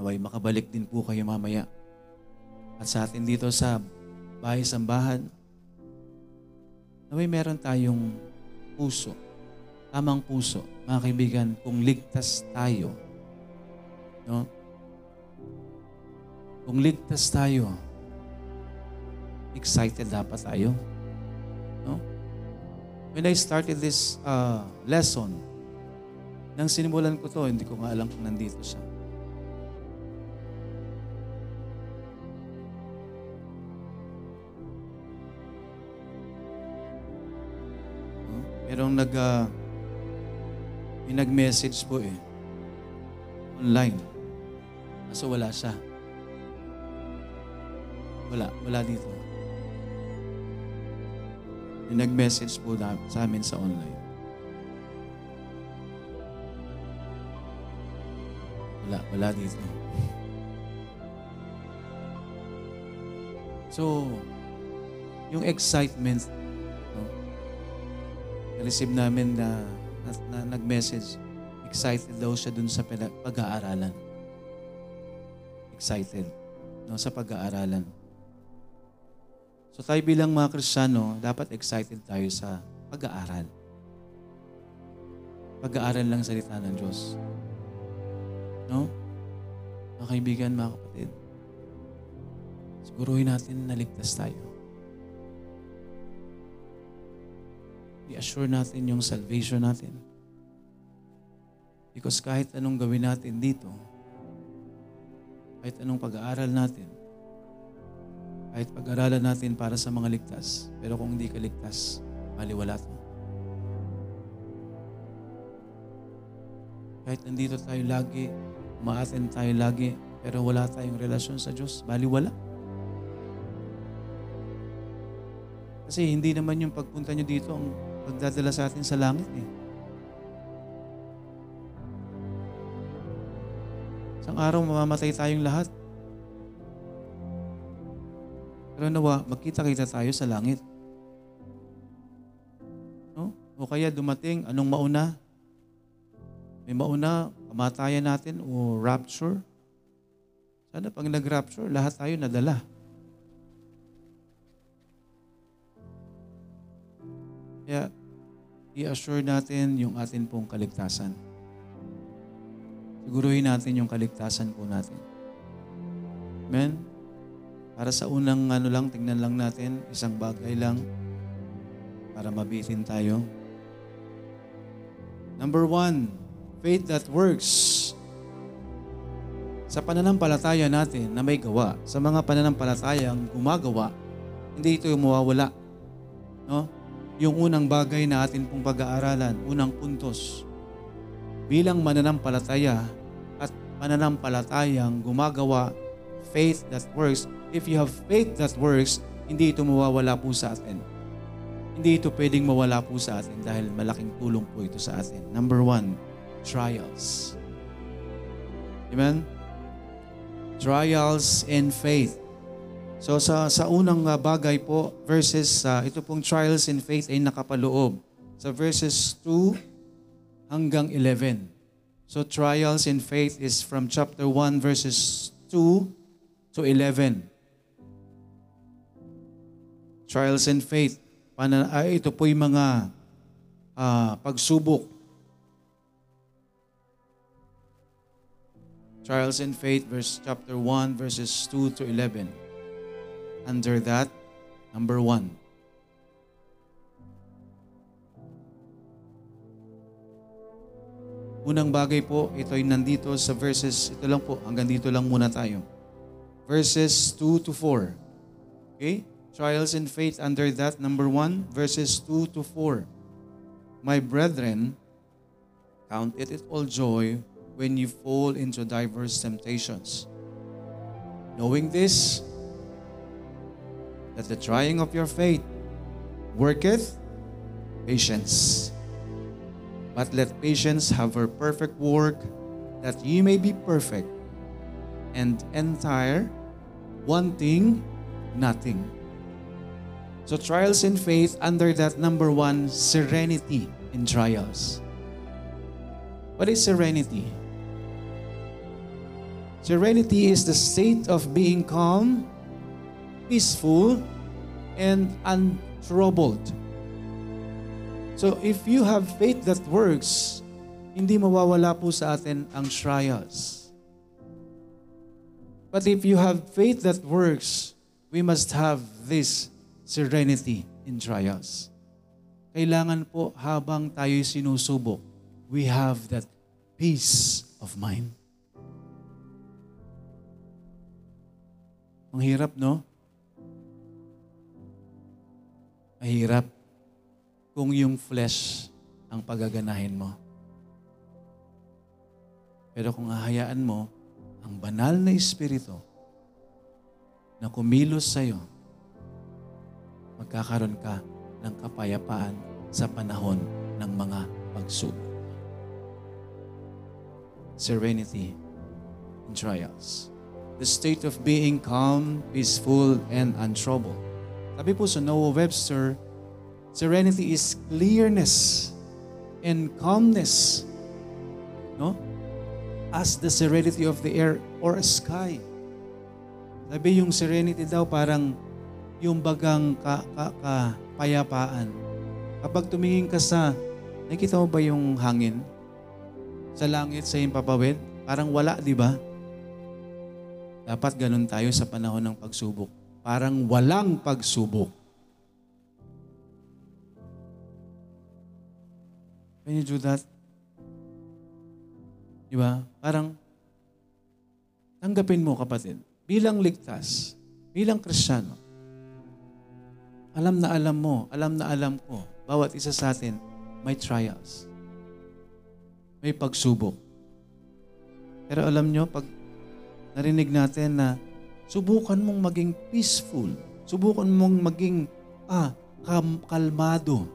Speaker 1: naway makabalik din po kayo mamaya. At sa atin dito sa bahay sambahan, naway meron tayong puso, tamang puso, mga kaibigan, kung ligtas tayo, no? Kung ligtas tayo, excited dapat tayo. No? When I started this uh, lesson, nang sinimulan ko to, hindi ko nga alam kung nandito siya. No? Merong nag, uh, may nag-message po eh. Online. Kaso wala siya. Wala, wala dito. May nag-message po na, sa amin sa online. Wala, wala dito. So, yung excitement, no, receive namin na, na, na nag-message, excited daw siya dun sa pag-aaralan. Excited no, sa pag-aaralan. So tayo bilang mga Kristiyano, dapat excited tayo sa pag-aaral. Pag-aaral lang salita ng Diyos. No? Mga kaibigan, mga kapatid, siguruhin natin na ligtas tayo. I-assure natin yung salvation natin. Because kahit anong gawin natin dito, kahit anong pag-aaral natin, kahit pag-aralan natin para sa mga ligtas, pero kung hindi ka ligtas, maliwala to. Kahit nandito tayo lagi, umaaten tayo lagi, pero wala tayong relasyon sa Diyos, baliwala. Kasi hindi naman yung pagpunta nyo dito ang pagdadala sa atin sa langit eh. Isang araw mamamatay tayong lahat. Pero nawa, magkita-kita tayo sa langit. No? O kaya dumating, anong mauna? May mauna, kamatayan natin o rapture? Sana pag nag-rapture, lahat tayo nadala. Kaya, i-assure natin yung atin pong kaligtasan. Siguruhin natin yung kaligtasan po natin. Amen? Para sa unang ano lang, tingnan lang natin, isang bagay lang para mabitin tayo. Number one, faith that works. Sa pananampalataya natin na may gawa, sa mga pananampalatayang gumagawa, hindi ito yung mawawala. No? Yung unang bagay na atin pong pag-aaralan, unang puntos, bilang mananampalataya at mananampalatayang gumagawa, faith that works, if you have faith that works, hindi ito mawawala po sa atin. Hindi ito pwedeng mawala po sa atin dahil malaking tulong po ito sa atin. Number one, trials. Amen? Trials in faith. So sa sa unang uh, bagay po, verses, uh, ito pong trials in faith ay nakapaloob. Sa verses 2 hanggang 11. So trials in faith is from chapter 1 verses 2 to 11. Trials in faith. Pana, ay, ito po yung mga ah, pagsubok. Trials in faith, verse chapter 1, verses 2 to 11. Under that, number 1. Unang bagay po, ito ay nandito sa verses, ito lang po, hanggang dito lang muna tayo. Verses 2 to 4. Okay? Trials in faith under that, number 1, verses 2 to 4. My brethren, count it, all joy when you fall into diverse temptations. Knowing this, that the trying of your faith worketh patience. But let patience have her perfect work, that ye may be perfect and entire, wanting nothing. So trials in faith under that number one, serenity in trials. What is serenity? Serenity is the state of being calm, peaceful, and untroubled. So if you have faith that works, hindi mawawala po sa atin ang trials. But if you have faith that works, we must have this serenity in trials. Kailangan po habang tayo'y sinusubok, we have that peace of mind. Ang hirap, no? Mahirap kung yung flesh ang pagaganahin mo. Pero kung hahayaan mo, ang banal na Espiritu na kumilos sa'yo, magkakaroon ka ng kapayapaan sa panahon ng mga pagsubok. Serenity in trials. The state of being calm, peaceful, and untroubled. Sabi po sa Noah Webster, serenity is clearness and calmness. No? As the serenity of the air or sky. Sabi yung serenity daw parang yung bagang ka, ka, kapayapaan. Kapag tumingin ka sa, nakita mo ba yung hangin? Sa langit, sa himpapawid? Parang wala, di ba? Dapat ganun tayo sa panahon ng pagsubok. Parang walang pagsubok. Can you do that? Di ba? Parang, tanggapin mo kapatid, bilang ligtas, bilang kristyano, alam na alam mo, alam na alam ko, bawat isa sa atin, may trials. May pagsubok. Pero alam nyo, pag narinig natin na subukan mong maging peaceful, subukan mong maging ah, kam- kalmado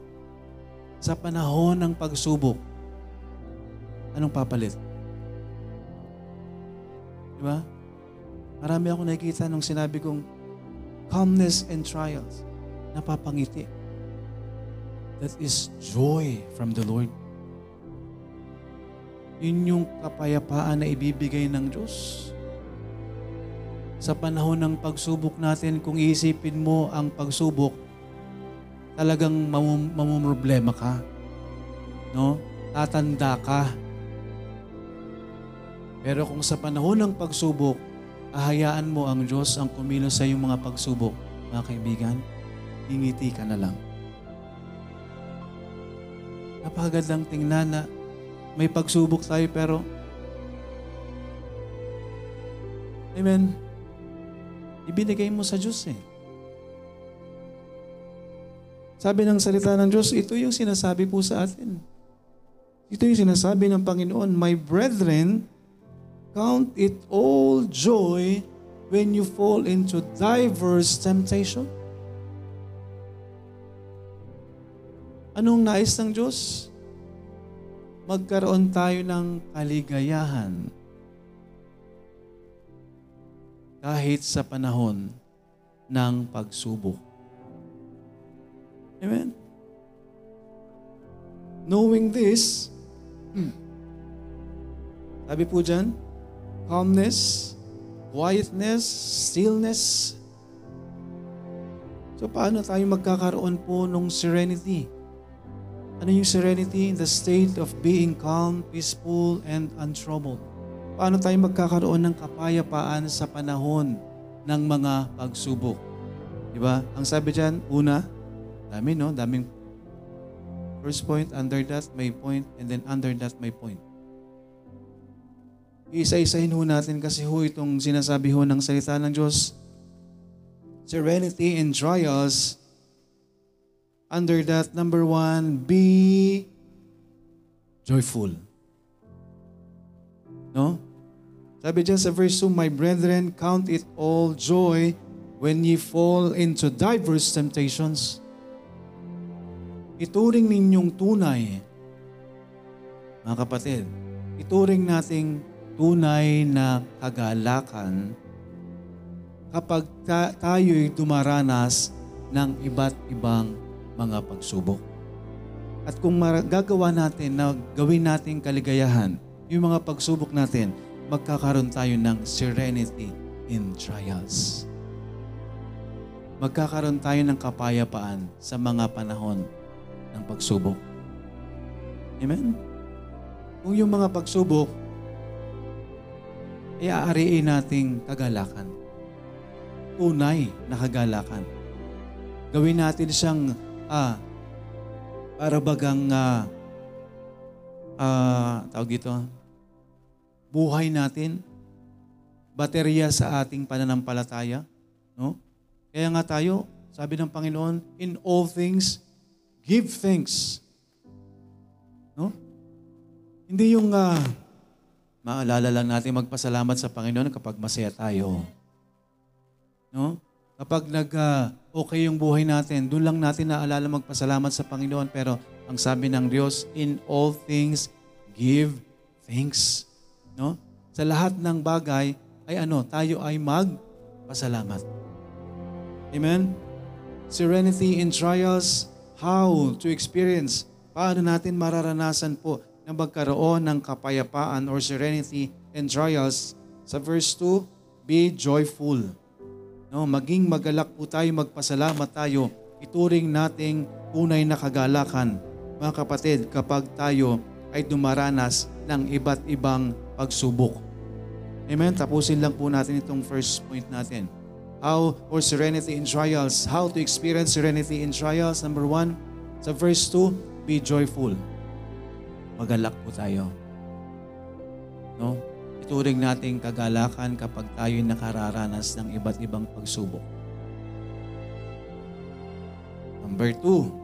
Speaker 1: sa panahon ng pagsubok, anong papalit? Di ba? Marami ako nakikita nung sinabi kong calmness and trials. Napapangiti. That is joy from the Lord. Yun yung kapayapaan na ibibigay ng Diyos. Sa panahon ng pagsubok natin, kung iisipin mo ang pagsubok, talagang mamum- mamumroblema ka. No? Tatanda ka. Pero kung sa panahon ng pagsubok, ahayaan mo ang Diyos ang kumilos sa iyong mga pagsubok, mga kaibigan, ngingiti ka na lang. Napakagandang tingnan na may pagsubok tayo pero Amen. Ibinigay mo sa Diyos eh. Sabi ng salita ng Diyos, ito yung sinasabi po sa atin. Ito yung sinasabi ng Panginoon, My brethren, count it all joy when you fall into diverse temptation. Anong nais ng Diyos? Magkaroon tayo ng kaligayahan kahit sa panahon ng pagsubok. Amen? Knowing this, Sabi po dyan, calmness, quietness, stillness. So paano tayo magkakaroon po ng serenity? Ano yung serenity? The state of being calm, peaceful, and untroubled. Paano tayo magkakaroon ng kapayapaan sa panahon ng mga pagsubok? Di ba? Ang sabi dyan, una, dami no? Daming first point, under that may point, and then under that may point. Isa-isahin ho natin kasi ho itong sinasabi ho ng salita ng Diyos. Serenity in trials. Under that, number one, be joyful. No? Sabi dyan sa verse 2, My brethren, count it all joy when ye fall into diverse temptations. Ituring ninyong tunay, mga kapatid, ituring nating tunay na kagalakan kapag ta- tayo'y dumaranas ng iba't ibang mga pagsubok. At kung mar- gagawa natin na gawin nating kaligayahan, yung mga pagsubok natin, magkakaroon tayo ng serenity in trials. Magkakaroon tayo ng kapayapaan sa mga panahon ng pagsubok. Amen? Kung yung mga pagsubok, ay aariin nating kagalakan. Tunay na kagalakan. Gawin natin siyang ah, para bagang ah, ah, tawag dito, buhay natin, baterya sa ating pananampalataya. No? Kaya nga tayo, sabi ng Panginoon, in all things, give thanks. No? Hindi yung ah, maalala lang natin magpasalamat sa Panginoon kapag masaya tayo. No? Kapag nag ah, okay yung buhay natin, doon lang natin naalala magpasalamat sa Panginoon. Pero ang sabi ng Diyos, in all things, give thanks. No? Sa lahat ng bagay, ay ano, tayo ay magpasalamat. Amen? Serenity in trials, how to experience, paano natin mararanasan po na magkaroon ng kapayapaan or serenity in trials. Sa verse 2, be joyful. No, maging magalak po tayo, magpasalamat tayo. Ituring nating tunay na kagalakan. Mga kapatid, kapag tayo ay dumaranas ng iba't ibang pagsubok. Amen? Tapusin lang po natin itong first point natin. How or serenity in trials. How to experience serenity in trials. Number one, sa verse 2, be joyful. Magalak po tayo. No? Ituring nating kagalakan kapag tayo nakararanas ng iba't ibang pagsubok. Number two,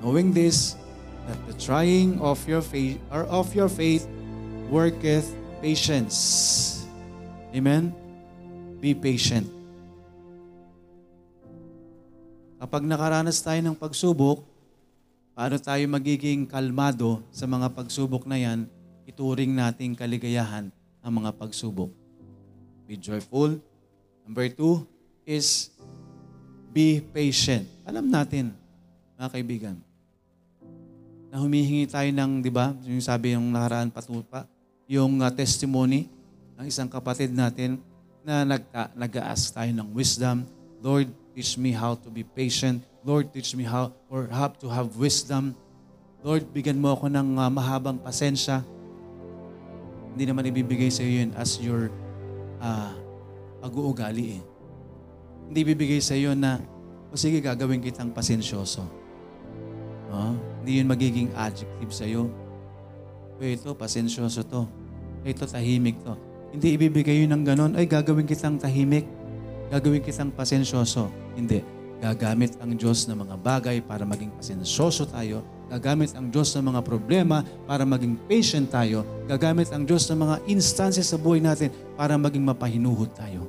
Speaker 1: knowing this, that the trying of your faith or of your faith worketh patience. Amen? Be patient. Kapag nakaranas tayo ng pagsubok, paano tayo magiging kalmado sa mga pagsubok na yan, ituring nating kaligayahan ang mga pagsubok. Be joyful. Number two is be patient. Alam natin, mga kaibigan, na humihingi tayo ng, di ba, yung sabi yung nakaraan patupa, yung uh, testimony ng isang kapatid natin na nag, uh, nag-ask tayo ng wisdom. Lord, teach me how to be patient. Lord, teach me how or how to have wisdom. Lord, bigyan mo ako ng uh, mahabang pasensya. Hindi naman ibibigay sa iyo yun as your uh, pag-uugali eh. Hindi ibibigay sa iyo na, o sige, gagawin kitang pasensyoso. No? Hindi yun magiging adjective sa iyo. Ito, pasensyoso to. Ito, tahimik to. Hindi ibibigay yun ng ganon, ay gagawin kitang tahimik. Gagawin kitang pasensyoso. Hindi. Gagamit ang Diyos ng mga bagay para maging pasensyoso tayo. Gagamit ang Diyos ng mga problema para maging patient tayo. Gagamit ang Diyos ng mga instances sa buhay natin para maging mapahinuhod tayo.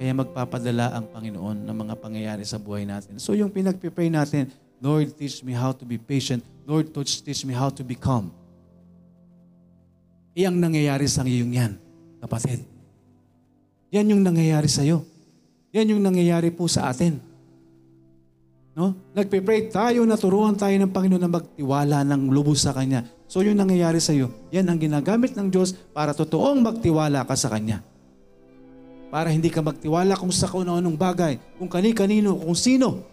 Speaker 1: Kaya magpapadala ang Panginoon ng mga pangyayari sa buhay natin. So yung pinagpipray natin, Lord, teach me how to be patient. Lord, teach, me how to be calm. Iyang nangyayari sa iyong yan, kapatid. Yan yung nangyayari sa iyo. Yan yung nangyayari po sa atin.
Speaker 2: No? Nagpe-pray tayo, naturuan tayo ng Panginoon na magtiwala ng lubos sa Kanya. So yung nangyayari sa iyo, yan ang ginagamit ng Diyos para totoong magtiwala ka sa Kanya. Para hindi ka magtiwala kung sa kung anong bagay, kung kani-kanino, kung sino.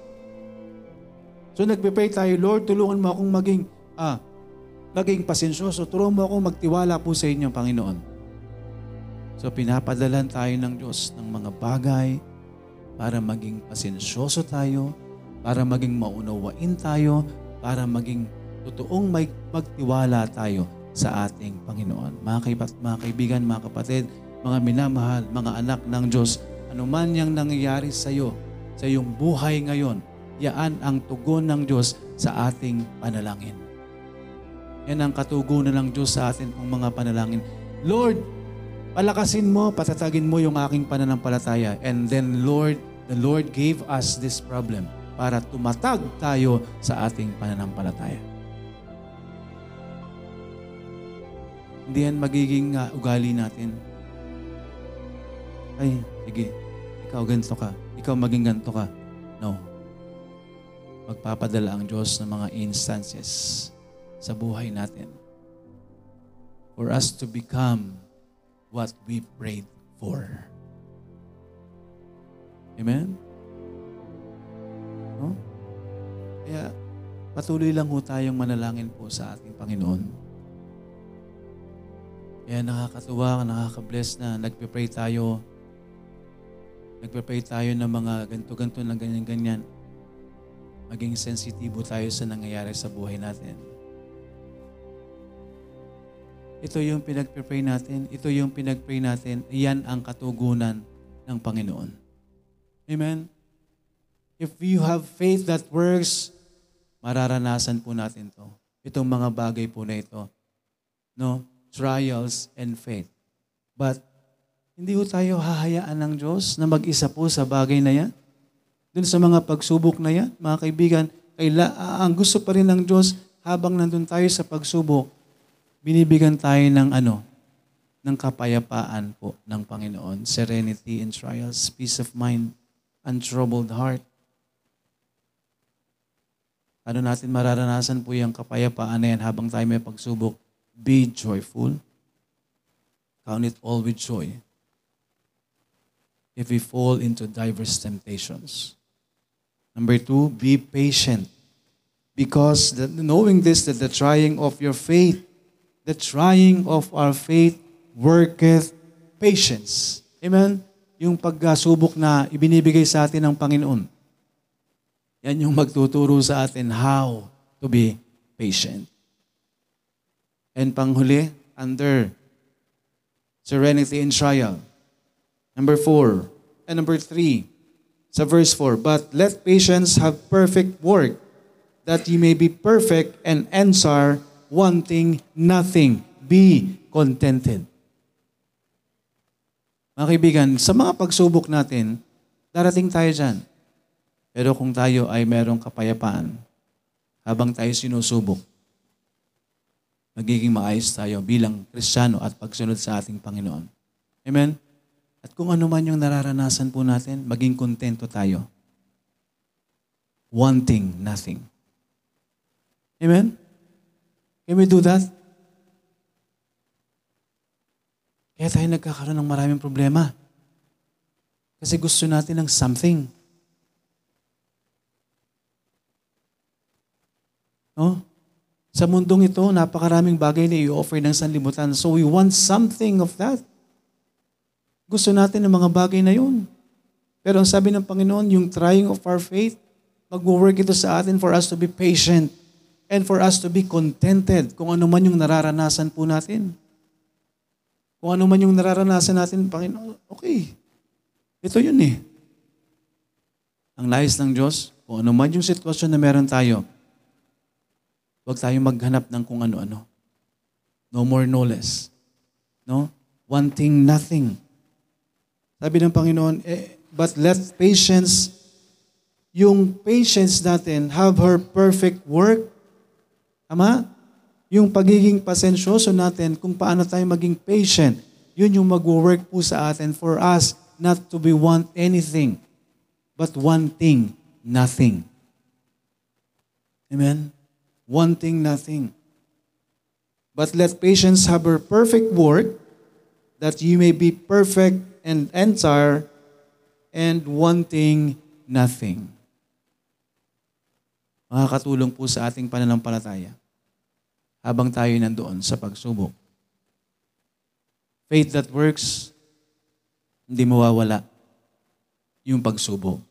Speaker 2: So nagpe-pray tayo, Lord, tulungan mo akong maging, ah, maging pasensyoso. Tulungan mo akong magtiwala po sa inyo, Panginoon. So pinapadalan tayo ng Diyos ng mga bagay para maging pasensyoso tayo, para maging maunawain tayo, para maging totoong may magtiwala tayo sa ating Panginoon. Mga, kaibat, mga kaibigan, mga kapatid, mga minamahal, mga anak ng Diyos, anuman yang nangyayari sa iyo, sa iyong buhay ngayon, yaan ang tugon ng Diyos sa ating panalangin. Yan ang katugunan ng Diyos sa atin pong mga panalangin. Lord, palakasin mo, patatagin mo yung aking pananampalataya. And then, Lord, the Lord gave us this problem para tumatag tayo sa ating pananampalataya. Hindi yan magiging uh, ugali natin. Ay, sige, ikaw ganito ka. Ikaw maging ganito ka. No. Magpapadala ang Diyos ng mga instances sa buhay natin for us to become what we prayed for. Amen? No? Kaya patuloy lang ho tayong manalangin po sa ating Panginoon. Kaya nakakatuwa, nakaka-bless na nagpe-pray tayo. Nagpe-pray tayo ng mga ganto-ganto na ganyan-ganyan. Maging sensitibo tayo sa nangyayari sa buhay natin. Ito yung pinagpe-pray natin. Ito yung pinag-pray natin. Iyan ang katugunan ng Panginoon. Amen? If you have faith that works, mararanasan po natin to. Itong mga bagay po na ito. No? Trials and faith. But, hindi po tayo hahayaan ng Diyos na mag-isa po sa bagay na yan. Doon sa mga pagsubok na yan, mga kaibigan, kaila, ang gusto pa rin ng Diyos habang nandun tayo sa pagsubok, binibigyan tayo ng ano, ng kapayapaan po ng Panginoon. Serenity in trials, peace of mind, untroubled heart. Ano natin mararanasan po yung kapayapaan na yan habang tayo may pagsubok? Be joyful. Count it all with joy. If we fall into diverse temptations. Number two, be patient. Because the, knowing this, that the trying of your faith, the trying of our faith worketh patience. Amen? Yung pagsubok na ibinibigay sa atin ng Panginoon yan yung magtuturo sa atin how to be patient. And panghuli, under serenity in trial. Number four. And number three, sa verse 4, But let patience have perfect work, that ye may be perfect and answer wanting nothing. Be contented. Mga kaibigan, sa mga pagsubok natin, darating tayo dyan. Pero kung tayo ay merong kapayapaan, habang tayo sinusubok, magiging maayos tayo bilang Kristiyano at pagsunod sa ating Panginoon. Amen? At kung ano man yung nararanasan po natin, maging kontento tayo. Wanting nothing. Amen? Can we do that? Kaya tayo nagkakaroon ng maraming problema. Kasi gusto natin ng something. No? Sa mundong ito, napakaraming bagay na i-offer ng sanlibutan. So we want something of that. Gusto natin ng mga bagay na yun. Pero ang sabi ng Panginoon, yung trying of our faith, mag-work ito sa atin for us to be patient and for us to be contented kung ano man yung nararanasan po natin. Kung ano man yung nararanasan natin, Panginoon, okay. Ito yun eh. Ang nais ng Diyos, kung ano man yung sitwasyon na meron tayo, Huwag tayong maghanap ng kung ano-ano. No more, no less. No? Wanting nothing. Sabi ng Panginoon, eh, but let patience, yung patience natin, have her perfect work. Tama? Yung pagiging pasensyoso natin, kung paano tayo maging patient, yun yung mag-work po sa atin for us not to be want anything, but wanting nothing. Amen? Wanting nothing. But let patience have her perfect work, that you may be perfect and entire and wanting nothing. Makakatulong po sa ating pananampalataya habang tayo nandoon sa pagsubok. Faith that works, hindi mawawala yung pagsubok.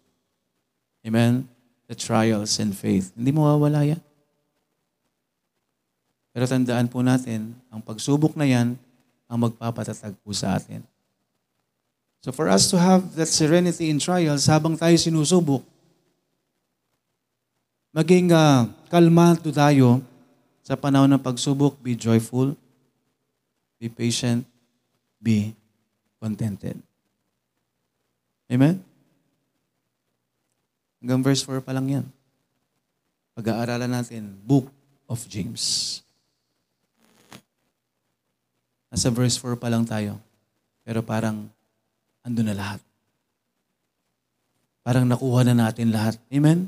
Speaker 2: Amen? The trials and faith. Hindi mawawala yan. Pero tandaan po natin, ang pagsubok na yan ang magpapatatag po sa atin. So for us to have that serenity in trials, habang tayo sinusubok, maging uh, kalmado tayo sa panahon ng pagsubok, be joyful, be patient, be contented. Amen? Hanggang verse 4 pa lang yan. Pag-aaralan natin, Book of James. Nasa verse 4 pa lang tayo. Pero parang ando na lahat. Parang nakuha na natin lahat. Amen?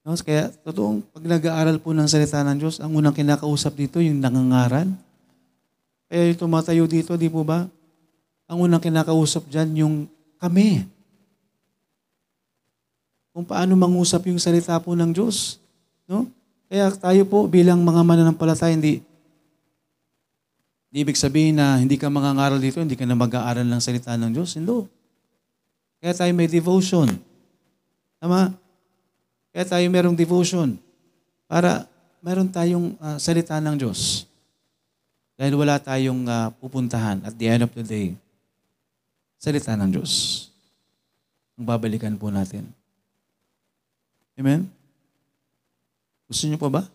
Speaker 2: No? Kaya, totoong pag nag-aaral po ng salita ng Diyos, ang unang kinakausap dito, yung nangangaral. Kaya yung tumatayo dito, di po ba? Ang unang kinakausap dyan, yung kami. Kung paano mangusap yung salita po ng Diyos. No? Kaya tayo po bilang mga mananampalataya, hindi, hindi ibig sabihin na hindi ka mangangaral dito, hindi ka na mag-aaral ng salita ng Diyos. Hindi. Kaya tayo may devotion. Tama? Kaya tayo merong devotion para meron tayong uh, salita ng Diyos. Dahil wala tayong uh, pupuntahan at the end of the day, salita ng Diyos. Ang babalikan po natin. Amen? Gusto niyo pa ba?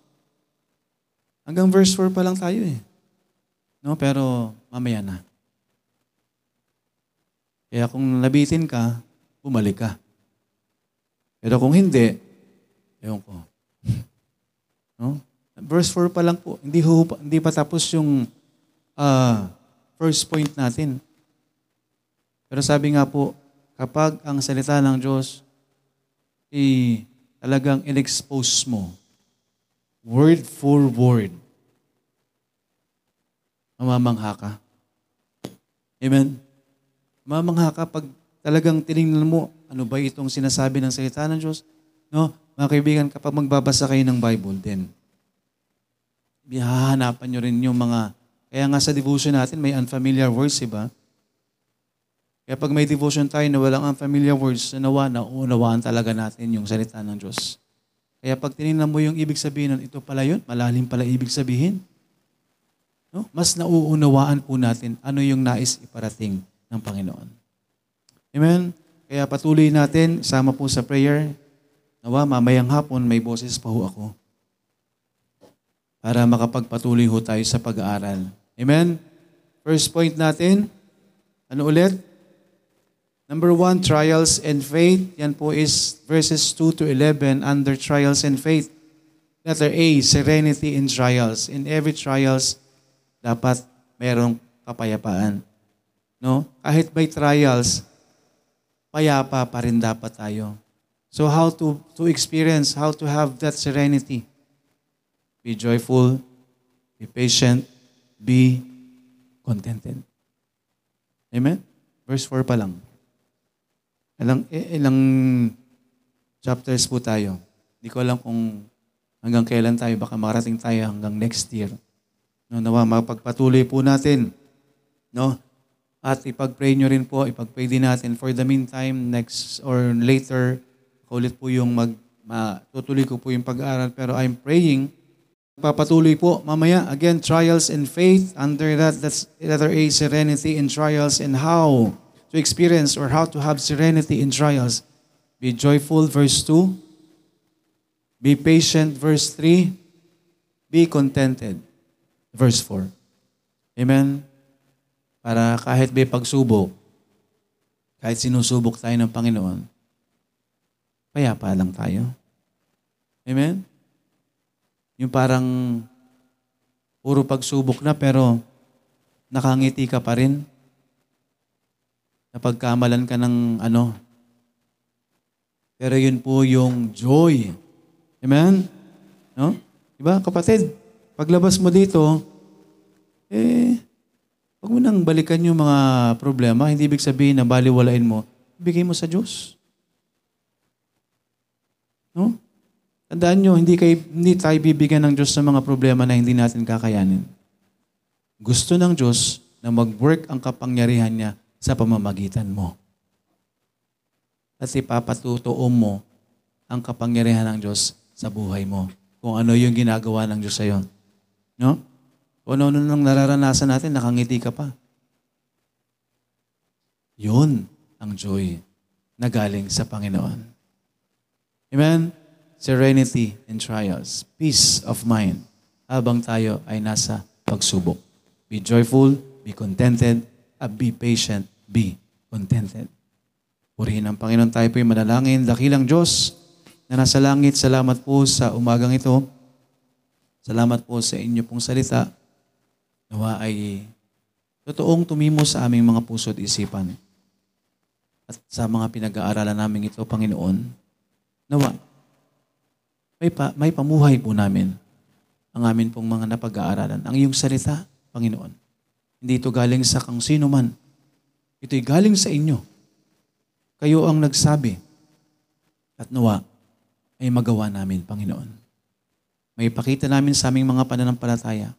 Speaker 2: Hanggang verse 4 pa lang tayo eh. No, pero mamaya na. Kaya kung labitin ka, bumalik ka. Pero kung hindi, ewan ko. No? Verse 4 pa lang po. Hindi, ho, hindi pa tapos yung uh, first point natin. Pero sabi nga po, kapag ang salita ng Diyos i talagang in-expose mo, word for word, mamamangha ka. Amen? Mamamangha ka pag talagang tinignan mo, ano ba itong sinasabi ng salita ng Diyos? No? Mga kaibigan, kapag magbabasa kayo ng Bible din, hahanapan nyo rin yung mga, kaya nga sa devotion natin, may unfamiliar words, iba? Kaya pag may devotion tayo na walang unfamiliar words, nawa, naunawaan talaga natin yung salita ng Diyos. Kaya pag tinignan mo yung ibig sabihin ito pala yun, malalim pala ibig sabihin. No? Mas nauunawaan po natin ano yung nais iparating ng Panginoon. Amen? Kaya patuloy natin, sama po sa prayer. Nawa, mamayang hapon, may boses pa ho ako. Para makapagpatuloy ho tayo sa pag-aaral. Amen? First point natin, ano ulit? Number one, trials and faith. Yan po is verses 2 to 11 under trials and faith. Letter A, serenity in trials. In every trials, dapat merong kapayapaan. No? Kahit may trials, payapa pa rin dapat tayo. So how to to experience, how to have that serenity? Be joyful, be patient, be contented. Amen? Verse 4 pa lang. Ilang, ilang chapters po tayo. Hindi ko alam kung hanggang kailan tayo. Baka marating tayo hanggang next year. No, nawa, mapagpatuloy po natin. No? At ipag-pray nyo rin po, ipag-pray din natin. For the meantime, next or later, ulit po yung mag, matutuloy ko po yung pag-aaral. Pero I'm praying, papatuloy po mamaya. Again, trials and faith. Under that, that's letter A, serenity in trials and how to experience or how to have serenity in trials. Be joyful, verse 2. Be patient, verse 3. Be contented verse 4. Amen? Para kahit may pagsubok, kahit sinusubok tayo ng Panginoon, payapa lang tayo. Amen? Yung parang puro pagsubok na pero nakangiti ka pa rin. Napagkamalan ka ng ano. Pero yun po yung joy. Amen? No? Diba, kapatid? Paglabas mo dito, eh, Huwag mo nang balikan yung mga problema. Hindi ibig sabihin na baliwalain mo. Ibigay mo sa Diyos. No? Tandaan nyo, hindi, kay, hindi tayo bibigyan ng Diyos ng mga problema na hindi natin kakayanin. Gusto ng Diyos na mag-work ang kapangyarihan niya sa pamamagitan mo. At ipapatutuo mo ang kapangyarihan ng Diyos sa buhay mo. Kung ano yung ginagawa ng Diyos sa iyo. No? Kung ano nang nararanasan natin, nakangiti ka pa. Yun ang joy na galing sa Panginoon. Amen? Serenity in trials. Peace of mind habang tayo ay nasa pagsubok. Be joyful, be contented, be patient, be contented. Purihin ang Panginoon tayo po yung manalangin. Dakilang Diyos na nasa langit, salamat po sa umagang ito. Salamat po sa inyo pong salita. Nawa ay totoong tumimo sa aming mga puso at isipan. At sa mga pinag-aaralan namin ito, Panginoon, nawa, may, pa, may pamuhay po namin ang amin pong mga napag-aaralan. Ang iyong salita, Panginoon. Hindi ito galing sa kang sino man. Ito'y galing sa inyo. Kayo ang nagsabi. At nawa, ay magawa namin, Panginoon. May ipakita namin sa aming mga pananampalataya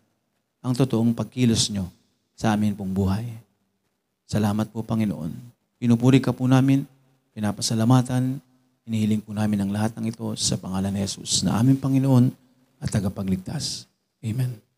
Speaker 2: ang totoong pagkilos nyo sa amin pong buhay. Salamat po, Panginoon. Pinupuri ka po namin, pinapasalamatan, inihiling po namin ang lahat ng ito sa pangalan ni Jesus na aming Panginoon at tagapagligtas. Amen.